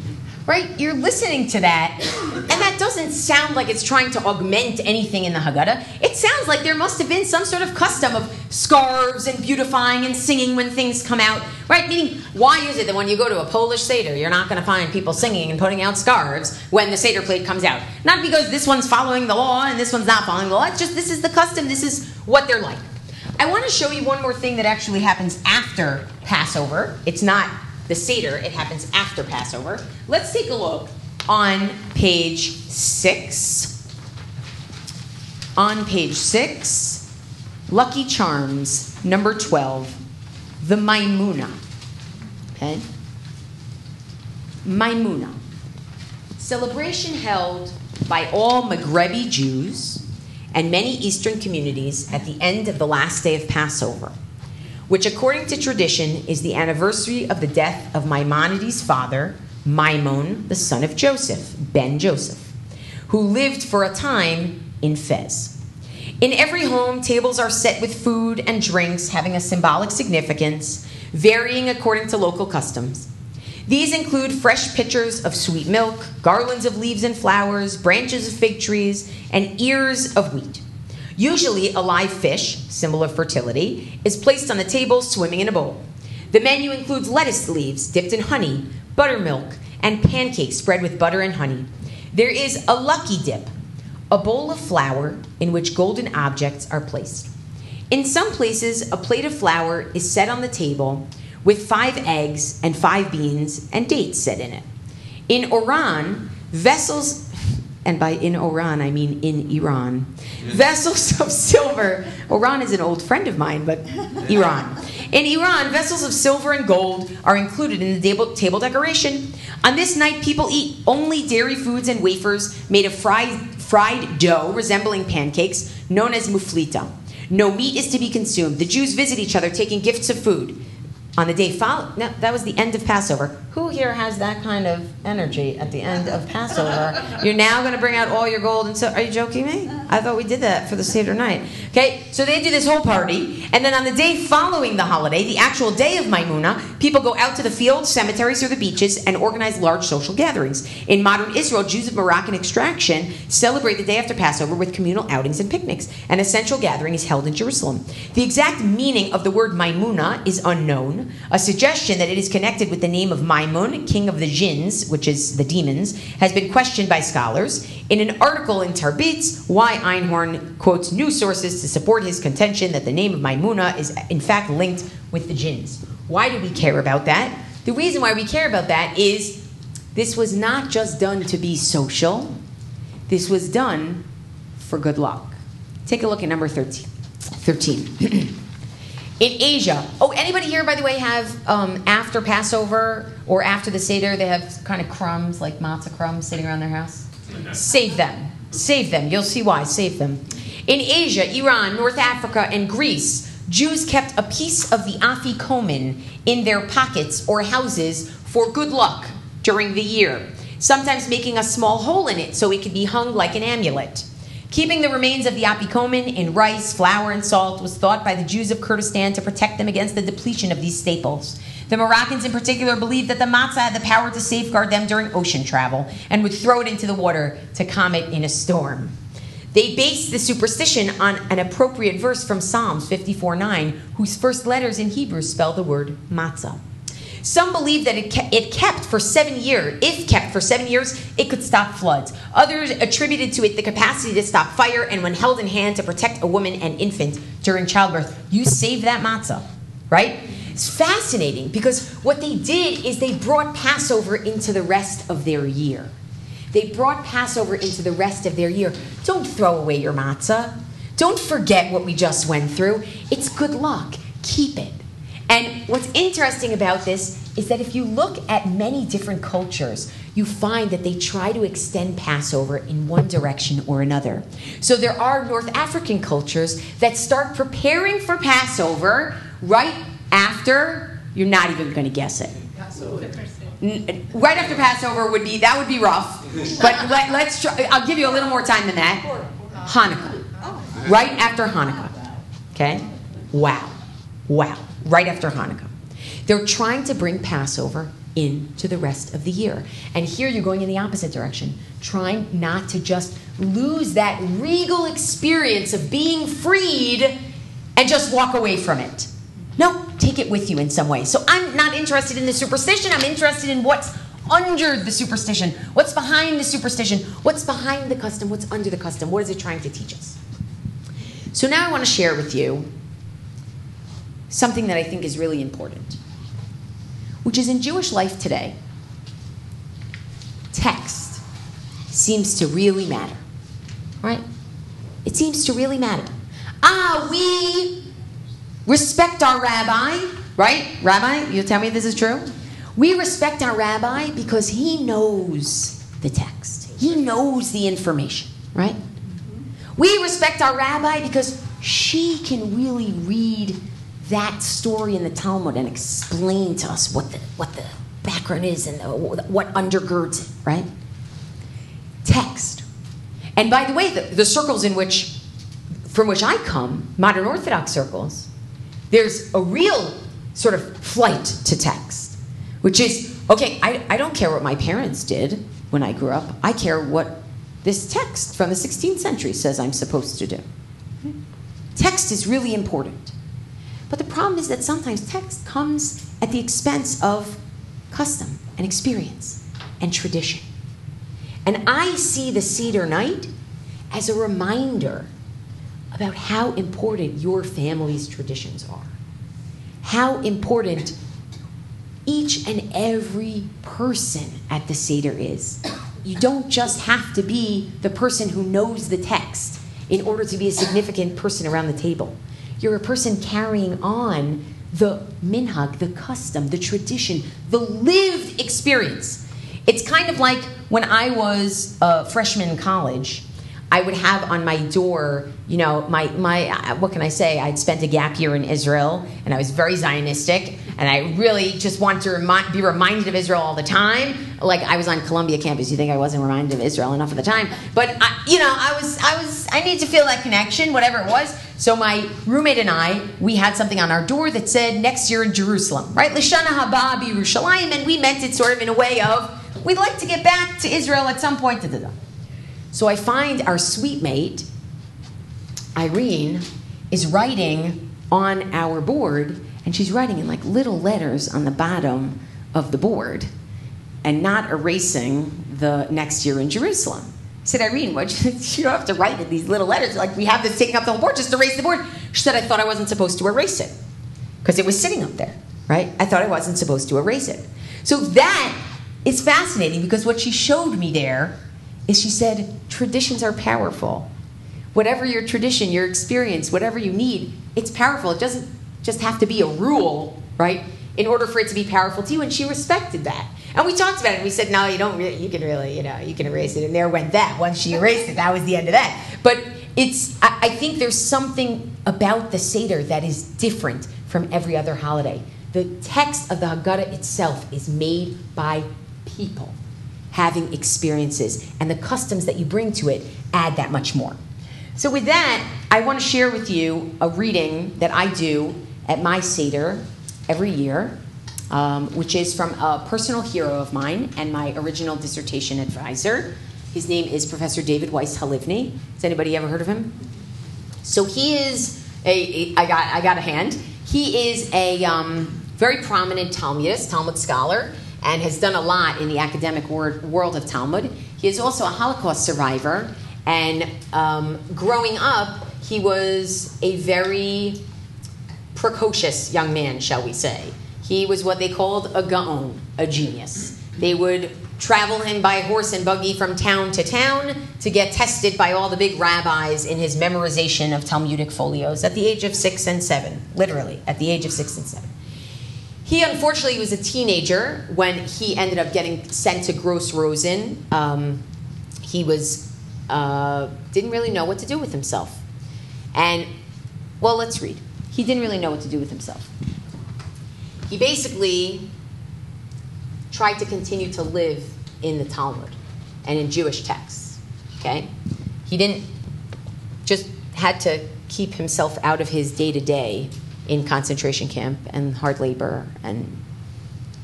Right? You're listening to that, and that doesn't sound like it's trying to augment anything in the Haggadah. It sounds like there must have been some sort of custom of scarves and beautifying and singing when things come out. Right? Meaning, why is it that when you go to a Polish Seder, you're not going to find people singing and putting out scarves when the Seder plate comes out? Not because this one's following the law and this one's not following the law. It's just this is the custom, this is what they're like. I want to show you one more thing that actually happens after Passover. It's not the Seder, it happens after Passover. Let's take a look on page six. On page six, Lucky Charms, number 12, the Maimuna. Okay? Maimuna. Celebration held by all Maghrebi Jews and many Eastern communities at the end of the last day of Passover which according to tradition is the anniversary of the death of Maimonides' father, Maimon, the son of Joseph, Ben Joseph, who lived for a time in Fez. In every home, tables are set with food and drinks having a symbolic significance, varying according to local customs. These include fresh pitchers of sweet milk, garlands of leaves and flowers, branches of fig trees, and ears of wheat. Usually, a live fish, symbol of fertility, is placed on the table swimming in a bowl. The menu includes lettuce leaves dipped in honey, buttermilk, and pancakes spread with butter and honey. There is a lucky dip, a bowl of flour in which golden objects are placed. In some places, a plate of flour is set on the table with five eggs and five beans and dates set in it. In Oran, vessels and by in Oran, I mean in Iran. Vessels of silver. Oran is an old friend of mine, but Iran. In Iran, vessels of silver and gold are included in the table, decoration. On this night, people eat only dairy foods and wafers made of fried, fried dough resembling pancakes, known as muflita. No meat is to be consumed. The Jews visit each other taking gifts of food on the day following. No, that was the end of Passover. Who here has that kind of energy at the end of Passover? You're now going to bring out all your gold and so. Are you joking me? I thought we did that for the Seder night. Okay, so they do this whole party, and then on the day following the holiday, the actual day of Maimuna, people go out to the fields, cemeteries, or the beaches and organize large social gatherings. In modern Israel, Jews of Moroccan extraction celebrate the day after Passover with communal outings and picnics. An essential gathering is held in Jerusalem. The exact meaning of the word Maimuna is unknown. A suggestion that it is connected with the name of King of the jinns, which is the demons, has been questioned by scholars. In an article in Tarbiz, Y. Einhorn quotes new sources to support his contention that the name of Maimuna is in fact linked with the jinns. Why do we care about that? The reason why we care about that is this was not just done to be social, this was done for good luck. Take a look at number 13. 13. In Asia, oh, anybody here, by the way, have um, after Passover or after the Seder, they have kind of crumbs, like matzah crumbs, sitting around their house? Save them. Save them. You'll see why. Save them. In Asia, Iran, North Africa, and Greece, Jews kept a piece of the afikomen in their pockets or houses for good luck during the year, sometimes making a small hole in it so it could be hung like an amulet. Keeping the remains of the apikomen in rice, flour, and salt was thought by the Jews of Kurdistan to protect them against the depletion of these staples. The Moroccans, in particular, believed that the matzah had the power to safeguard them during ocean travel and would throw it into the water to calm it in a storm. They based the superstition on an appropriate verse from Psalms 54:9, whose first letters in Hebrew spell the word matzah. Some believe that it, ke- it kept for seven years. If kept for seven years, it could stop floods. Others attributed to it the capacity to stop fire and, when held in hand, to protect a woman and infant during childbirth. You save that matzah, right? It's fascinating because what they did is they brought Passover into the rest of their year. They brought Passover into the rest of their year. Don't throw away your matzah. Don't forget what we just went through. It's good luck. Keep it. And what's interesting about this is that if you look at many different cultures, you find that they try to extend Passover in one direction or another. So there are North African cultures that start preparing for Passover right after, you're not even going to guess it. N- Right after Passover would be, that would be rough. But let, let's try, I'll give you a little more time than that. Hanukkah. Oh. Right after Hanukkah. Okay? Wow. Wow. Right after Hanukkah. They're trying to bring Passover into the rest of the year. And here you're going in the opposite direction, trying not to just lose that regal experience of being freed and just walk away from it. No, take it with you in some way. So I'm not interested in the superstition, I'm interested in what's under the superstition. What's behind the superstition? What's behind the custom? What's under the custom? What is it trying to teach us? So now I want to share with you something that I think is really important, which is in Jewish life today, text seems to really matter, right? It seems to really matter. Ah, we respect our rabbi, right? Rabbi, you tell me this is true? We respect our rabbi because he knows the text, he knows the information, right? We respect our rabbi because she can really read that story in the Talmud and explain to us what the, what the background is and the, what undergirds it, right? Text. And by the way, the, the circles in which, from which I come, modern Orthodox circles, there's a real sort of flight to text, which is okay, I, I don't care what my parents did when I grew up, I care what this text from the 16th century says I'm supposed to do. Text is really important. But the problem is that sometimes text comes at the expense of custom and experience and tradition. And I see the Seder night as a reminder about how important your family's traditions are, how important each and every person at the Seder is. You don't just have to be the person who knows the text in order to be a significant person around the table. You're a person carrying on the minhag, the custom, the tradition, the lived experience. It's kind of like when I was a freshman in college, I would have on my door, you know, my, my uh, what can I say? I'd spent a gap year in Israel and I was very Zionistic and I really just wanted to be reminded of Israel all the time. Like I was on Columbia campus, you think I wasn't reminded of Israel enough of the time? But I, you know, I was, I was, I need to feel that connection, whatever it was. So my roommate and I, we had something on our door that said next year in Jerusalem, right? Lashana haba Yerushalayim, and we meant it sort of in a way of we'd like to get back to Israel at some point. So I find our suite mate, Irene, is writing on our board, and she's writing in like little letters on the bottom of the board and not erasing the next year in Jerusalem. Said, Irene, what you don't have to write in these little letters. Like we have this taking up the whole board, just to erase the board. She said, I thought I wasn't supposed to erase it. Because it was sitting up there, right? I thought I wasn't supposed to erase it. So that is fascinating because what she showed me there is she said, traditions are powerful. Whatever your tradition, your experience, whatever you need, it's powerful. It doesn't just have to be a rule, right? In order for it to be powerful to you. And she respected that. And we talked about it. We said, no, you don't really, you can really, you know, you can erase it. And there went that. Once she erased it, that was the end of that. But it's, I, I think there's something about the Seder that is different from every other holiday. The text of the Haggadah itself is made by people having experiences, and the customs that you bring to it add that much more. So, with that, I want to share with you a reading that I do at my Seder every year, um, which is from a personal hero of mine and my original dissertation advisor. His name is Professor David Weiss Halivni. Has anybody ever heard of him? So he is a, a I got I got a hand. He is a um, very prominent Talmudist, Talmud scholar, and has done a lot in the academic wor- world of Talmud. He is also a Holocaust survivor, and um, growing up, he was a very precocious young man, shall we say. He was what they called a gaon, a genius. They would travel him by horse and buggy from town to town to get tested by all the big rabbis in his memorization of Talmudic folios at the age of six and seven, literally, at the age of six and seven. He unfortunately was a teenager when he ended up getting sent to Gross Rosen. Um, he was uh, didn't really know what to do with himself, and well, let's read. He didn't really know what to do with himself. He basically tried to continue to live in the Talmud and in Jewish texts. Okay, he didn't just had to keep himself out of his day to day in concentration camp and hard labor and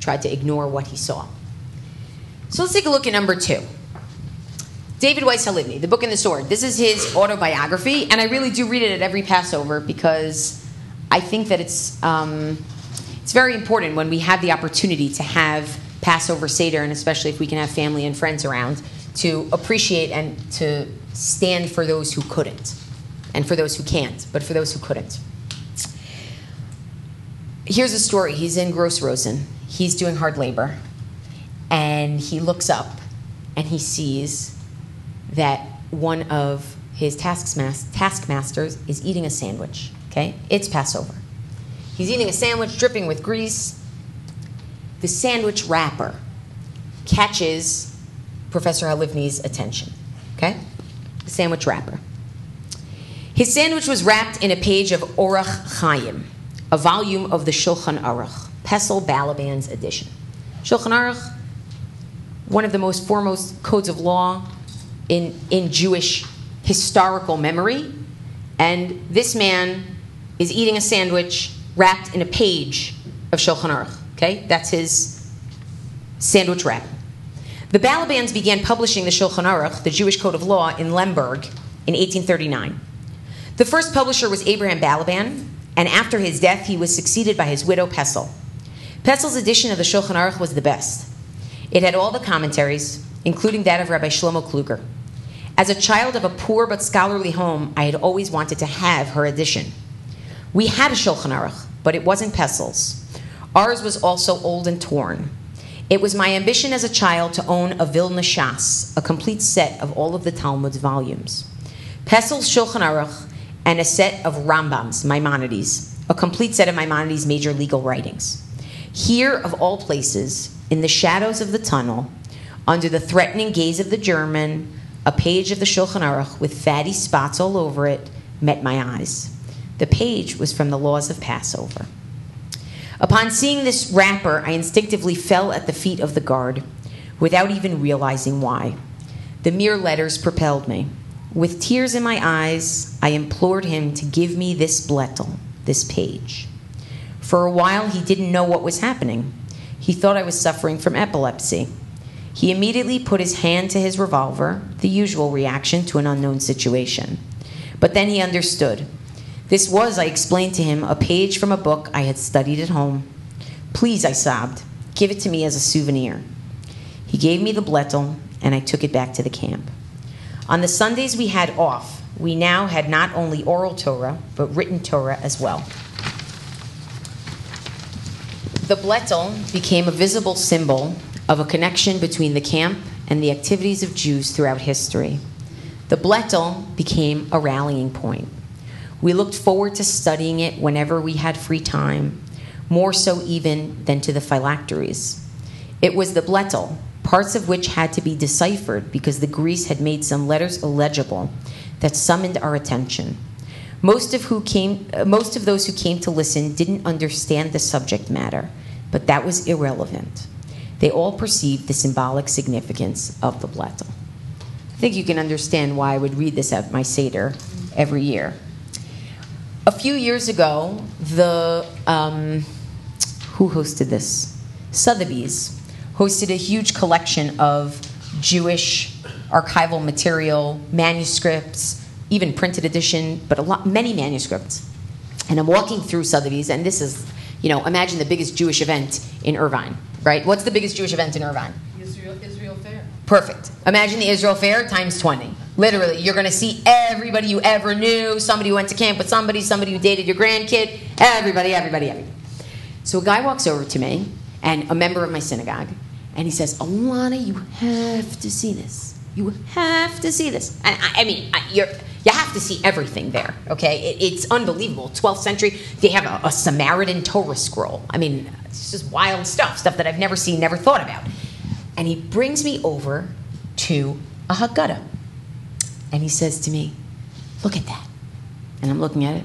tried to ignore what he saw. So let's take a look at number two. David Weiss Halivni, The Book and the Sword. This is his autobiography, and I really do read it at every Passover because I think that it's, um, it's very important when we have the opportunity to have Passover Seder, and especially if we can have family and friends around, to appreciate and to stand for those who couldn't, and for those who can't, but for those who couldn't. Here's a story. He's in Gross Rosen. He's doing hard labor, and he looks up and he sees that one of his taskmas- taskmasters is eating a sandwich. Okay? It's Passover. He's eating a sandwich dripping with grease. The sandwich wrapper catches Professor Halivni's attention. Okay? The sandwich wrapper. His sandwich was wrapped in a page of Orach Chaim, a volume of the Shulchan Aruch, Pesel Balaban's edition. Shulchan Aruch, one of the most foremost codes of law in, in Jewish historical memory. And this man is eating a sandwich wrapped in a page of Shulchan Aruch. Okay, that's his sandwich wrap. The Balabans began publishing the Shulchan Aruch, the Jewish code of law, in Lemberg in 1839. The first publisher was Abraham Balaban, and after his death, he was succeeded by his widow Pesel. Pesel's edition of the Shulchan Aruch was the best. It had all the commentaries, including that of Rabbi Shlomo Kluger. As a child of a poor but scholarly home, I had always wanted to have her edition. We had a Shulchan Aruch, but it wasn't Pesel's. Ours was also old and torn. It was my ambition as a child to own a Vilna Shas, a complete set of all of the Talmud's volumes. Pesel's Shulchan Aruch and a set of Rambam's, Maimonides, a complete set of Maimonides' major legal writings. Here, of all places, in the shadows of the tunnel, under the threatening gaze of the German, a page of the Shulchan Aruch with fatty spots all over it met my eyes. The page was from the laws of Passover. Upon seeing this wrapper, I instinctively fell at the feet of the guard, without even realizing why. The mere letters propelled me. With tears in my eyes, I implored him to give me this blettel, this page. For a while, he didn't know what was happening. He thought I was suffering from epilepsy. He immediately put his hand to his revolver, the usual reaction to an unknown situation. But then he understood. This was, I explained to him, a page from a book I had studied at home. Please, I sobbed, give it to me as a souvenir. He gave me the blettel, and I took it back to the camp. On the Sundays we had off, we now had not only oral Torah, but written Torah as well. The blettel became a visible symbol of a connection between the camp and the activities of Jews throughout history. The blettel became a rallying point. We looked forward to studying it whenever we had free time, more so even than to the phylacteries. It was the blettel, parts of which had to be deciphered because the grease had made some letters illegible, that summoned our attention. Most of, who came, uh, most of those who came to listen didn't understand the subject matter, but that was irrelevant. They all perceived the symbolic significance of the blettel. I think you can understand why I would read this at my Seder every year. A few years ago, the um, who hosted this? Sotheby's hosted a huge collection of Jewish archival material, manuscripts, even printed edition, but a lot, many manuscripts. And I'm walking through Sotheby's, and this is, you know, imagine the biggest Jewish event in Irvine, right? What's the biggest Jewish event in Irvine? Israel, Israel Fair. Perfect. Imagine the Israel Fair times 20. Literally, you're going to see everybody you ever knew, somebody who went to camp with somebody, somebody who dated your grandkid, everybody, everybody, everybody. So a guy walks over to me, and a member of my synagogue, and he says, Ilana, you have to see this. You have to see this. And I, I mean, I, you're, you have to see everything there, okay? It, it's unbelievable. 12th century, they have a, a Samaritan Torah scroll. I mean, it's just wild stuff, stuff that I've never seen, never thought about. And he brings me over to a Haggadah. And he says to me, Look at that. And I'm looking at it.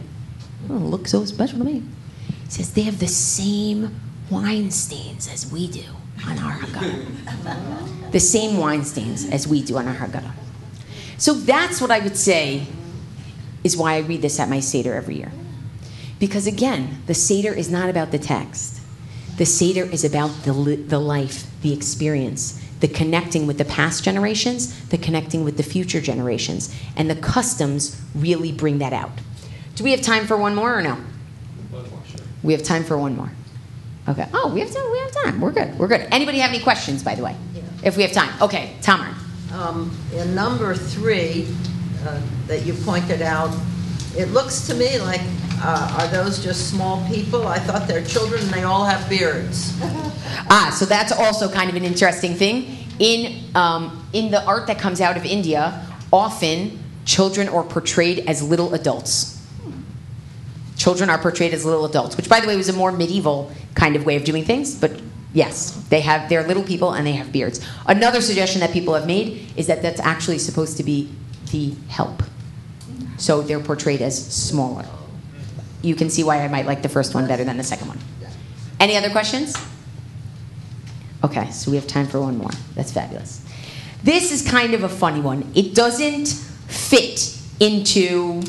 Oh, it looks so special to me. He says, They have the same wine stains as we do on our Haggadah. the same wine stains as we do on our Haggadah. So that's what I would say is why I read this at my Seder every year. Because again, the Seder is not about the text. The Seder is about the, li- the life, the experience, the connecting with the past generations, the connecting with the future generations. And the customs really bring that out. Do we have time for one more or no? We have time for one more. Okay. Oh, we have time. We have time. We're good. We're good. Anybody have any questions, by the way? If we have time. Okay, Tamar. Um, in number three, uh, that you pointed out, it looks to me like, uh, are those just small people? I thought they're children and they all have beards. Ah, so that's also kind of an interesting thing. In, um, in the art that comes out of India, often children are portrayed as little adults. Children are portrayed as little adults, which, by the way, was a more medieval kind of way of doing things. But yes, they have they're little people and they have beards. Another suggestion that people have made is that that's actually supposed to be the help. So they're portrayed as smaller. You can see why I might like the first one better than the second one. Any other questions? Okay, so we have time for one more. That's fabulous. This is kind of a funny one. It doesn't fit into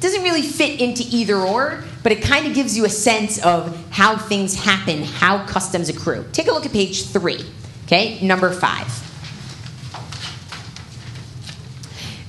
doesn't really fit into either or, but it kind of gives you a sense of how things happen, how customs accrue. Take a look at page 3. Okay? Number 5.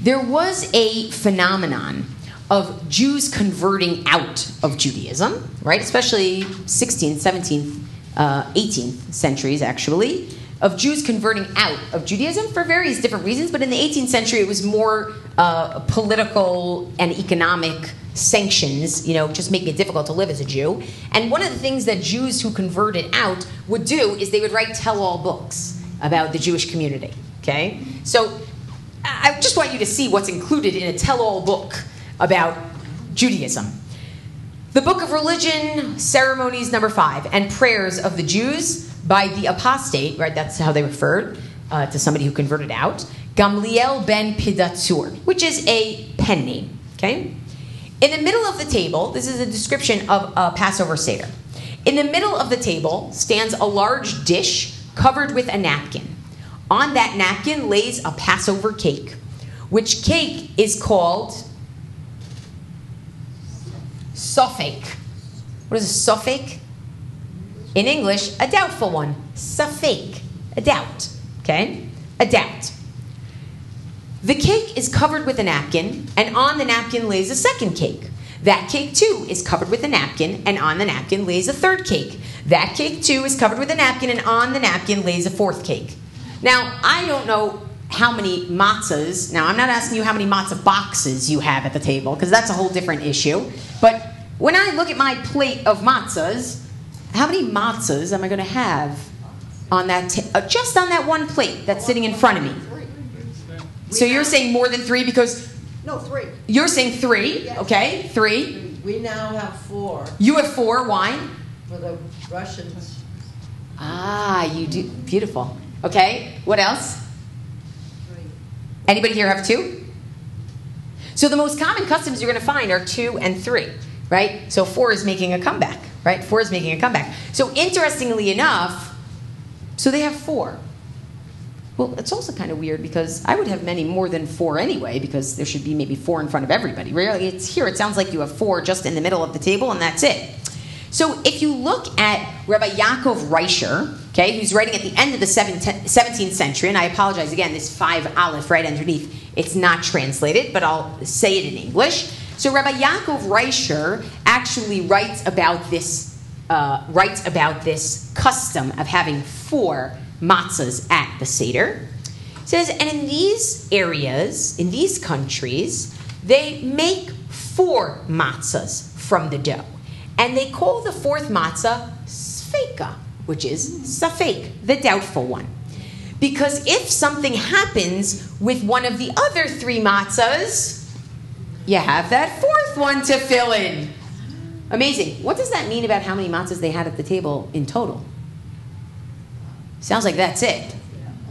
There was a phenomenon of Jews converting out of Judaism, right? Especially 16th, 17th, uh, 18th centuries, actually, of Jews converting out of Judaism for various different reasons. But in the 18th century, it was more uh, political and economic sanctions, you know, just making it difficult to live as a Jew. And one of the things that Jews who converted out would do is they would write tell-all books about the Jewish community. Okay, so I just want you to see what's included in a tell-all book about Judaism. The Book of Religion, Ceremonies, number five, and Prayers of the Jews by the apostate, right? That's how they referred uh, to somebody who converted out. Gamliel ben Pedahzur, which is a pen name, okay? In the middle of the table, this is a description of a Passover Seder. In the middle of the table stands a large dish covered with a napkin. On that napkin lays a Passover cake, which cake is called suffake. What is a suffake? In English, a doubtful one. Suffake. A doubt. Okay? A doubt. The cake is covered with a napkin, and on the napkin lays a second cake. That cake too is covered with a napkin, and on the napkin lays a third cake. That cake too is covered with a napkin, and on the napkin lays a fourth cake. Now, I don't know how many matzahs. Now, I'm not asking you how many matzah boxes you have at the table, because that's a whole different issue. But when I look at my plate of matzahs, how many matzahs am I going to have on that, ta- uh, just on that one plate that's sitting in front of me? So you're saying more than three because No, three. you're saying three, Yes. okay? Three. We now have four You have four. Why? for the Russians. Ah, you do. Beautiful. Okay. What else? Anybody here have two? So the most common customs you're going to find are two and three, right? So four is making a comeback, right? Four is making a comeback. So interestingly enough, so they have four. Well, it's also kind of weird because I would have many more than four anyway, because there should be maybe four in front of everybody. Really, it's here. It sounds like you have four just in the middle of the table, and that's it. So if you look at Rabbi Yaakov Reischer, okay, who's writing at the end of the 17th century, and I apologize again, this five aleph right underneath, it's not translated, but I'll say it in English. So Rabbi Yaakov Reischer actually writes about this uh, writes about this custom of having four matzahs at the Seder. Says, and in these areas, in these countries, they make four matzahs from the dough. And they call the fourth matzah sfeika, which is safek, the doubtful one. Because if something happens with one of the other three matzahs, you have that fourth one to fill in. Amazing. What does that mean about how many matzahs they had at the table in total? Sounds like that's it.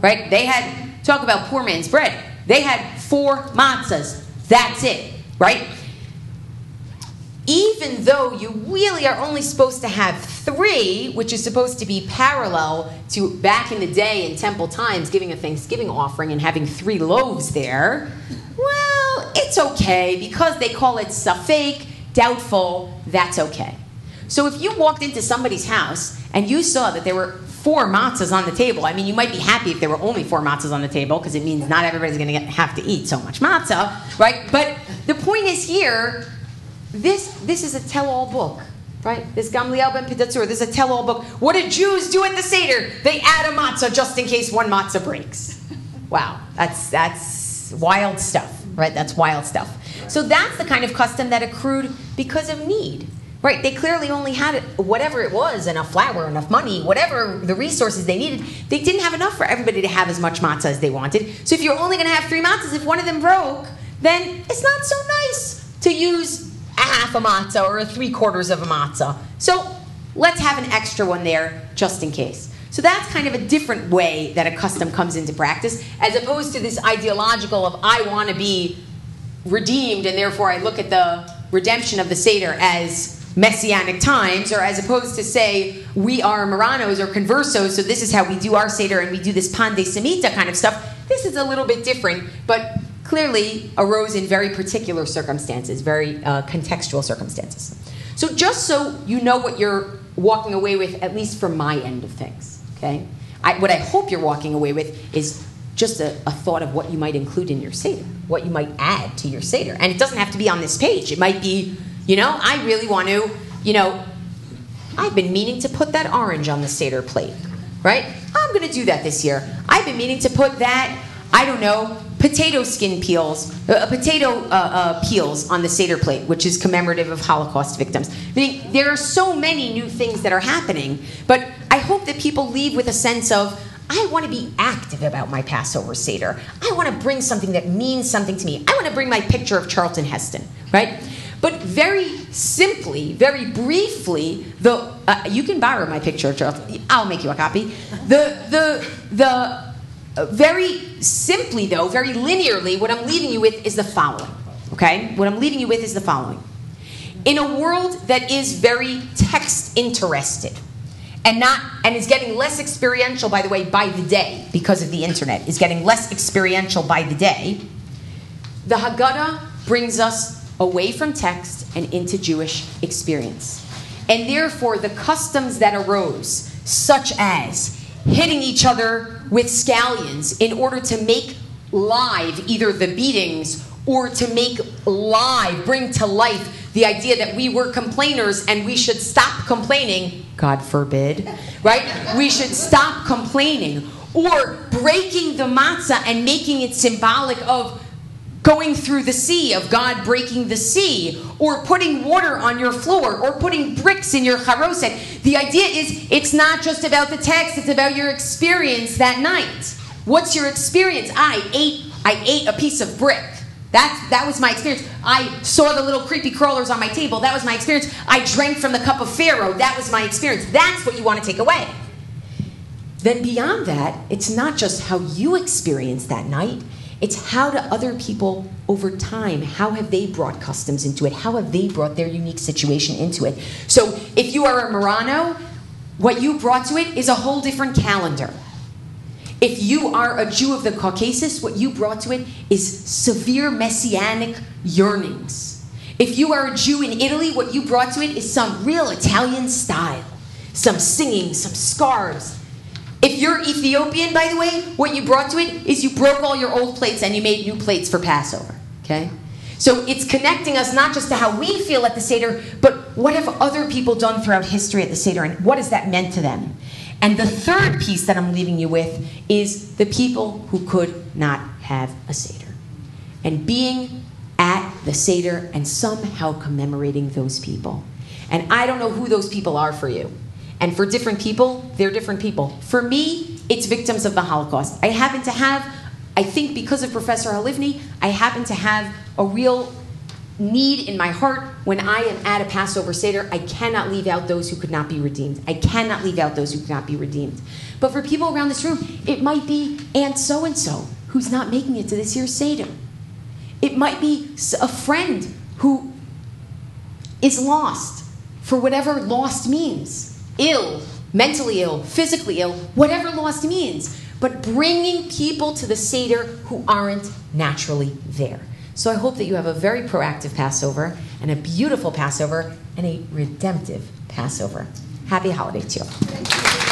Right? They had, talk about poor man's bread. They had four matzahs. That's it. Right? even though you really are only supposed to have three, which is supposed to be parallel to back in the day in temple times, giving a Thanksgiving offering and having three loaves there, well, it's okay because they call it safek, doubtful, that's okay. So if you walked into somebody's house and you saw that there were four matzahs on the table, I mean, you might be happy if there were only four matzahs on the table because it means not everybody's going to have to eat so much matzah, right? But the point is here, this, this is a tell-all book, right? This Gamliel ben Pedahzur, this is a tell-all book. What do Jews do at the Seder? They add a matzah just in case one matzah breaks. Wow, that's, that's wild stuff, right? That's wild stuff. So that's the kind of custom that accrued because of need. Right, they clearly only had whatever it was, enough flour, enough money, whatever the resources they needed. They didn't have enough for everybody to have as much matzah as they wanted. So if you're only going to have three matzahs, if one of them broke, then it's not so nice to use a half a matzah or a three quarters of a matzah. So let's have an extra one there just in case. So that's kind of a different way that a custom comes into practice, as opposed to this ideological of I want to be redeemed, and therefore I look at the redemption of the Seder as messianic times, or as opposed to say we are Marranos or conversos, so this is how we do our Seder and we do this Pan de Semita kind of stuff. This is a little bit different, but clearly arose in very particular circumstances, very uh, contextual circumstances. So just so you know what you're walking away with, at least from my end of things, okay? I, what I hope you're walking away with is just a, a, thought of what you might include in your Seder, what you might add to your Seder. And it doesn't have to be on this page. It might be, you know, I really want to, you know, I've been meaning to put that orange on the Seder plate, right? I'm going to do that this year. I've been meaning to put that, I don't know, potato skin peels, uh, potato uh, uh, peels on the Seder plate, which is commemorative of Holocaust victims. I mean, there are so many new things that are happening, but hope that people leave with a sense of, I want to be active about my Passover Seder. I want to bring something that means something to me. I want to bring my picture of Charlton Heston, right? But very simply, very briefly, the uh, you can borrow my picture of Charlton. I'll make you a copy. The the the uh, very simply though, very linearly, what I'm leaving you with is the following. Okay, what I'm leaving you with is the following. In a world that is very text interested and not and is getting less experiential by the way by the day because of the internet is getting less experiential by the day. The haggadah brings us away from text and into jewish experience. And therefore the customs that arose such as hitting each other with scallions in order to make live either the beatings or to make live bring to life the idea that we were complainers and we should stop complaining, God forbid, right? We should stop complaining. Or breaking the matzah and making it symbolic of going through the sea, of God breaking the sea, or putting water on your floor, or putting bricks in your charoset. The idea is it's not just about the text, it's about your experience that night. What's your experience? I ate I ate a piece of brick. That, that was my experience. I saw the little creepy crawlers on my table. That was my experience. I drank from the cup of Pharaoh. That was my experience. That's what you want to take away. Then, beyond that, it's not just how you experience that night, it's how do other people over time, how have they brought customs into it? How have they brought their unique situation into it? So, if you are a Marrano, what you brought to it is a whole different calendar. If you are a Jew of the Caucasus, what you brought to it is severe messianic yearnings. If you are a Jew in Italy, what you brought to it is some real Italian style, some singing, some scarves. If you're Ethiopian, by the way, what you brought to it is you broke all your old plates and you made new plates for Passover. Okay? So it's connecting us not just to how we feel at the Seder, but what have other people done throughout history at the Seder and what has that meant to them? And the third piece that I'm leaving you with is the people who could not have a Seder. And being at the Seder and somehow commemorating those people. And I don't know who those people are for you. And for different people, they're different people. For me, it's victims of the Holocaust. I happen to have, I think because of Professor Halivni, I happen to have a real need in my heart when I am at a Passover Seder. I cannot leave out those who could not be redeemed. I cannot leave out those who could not be redeemed. But for people around this room, it might be Aunt so and so who's not making it to this year's Seder. It might be a friend who is lost for whatever lost means ill, mentally ill, physically ill, whatever lost means. But bringing people to the Seder who aren't naturally there. So I hope that you have a very proactive Passover and a beautiful Passover and a redemptive Passover. Happy holiday to you.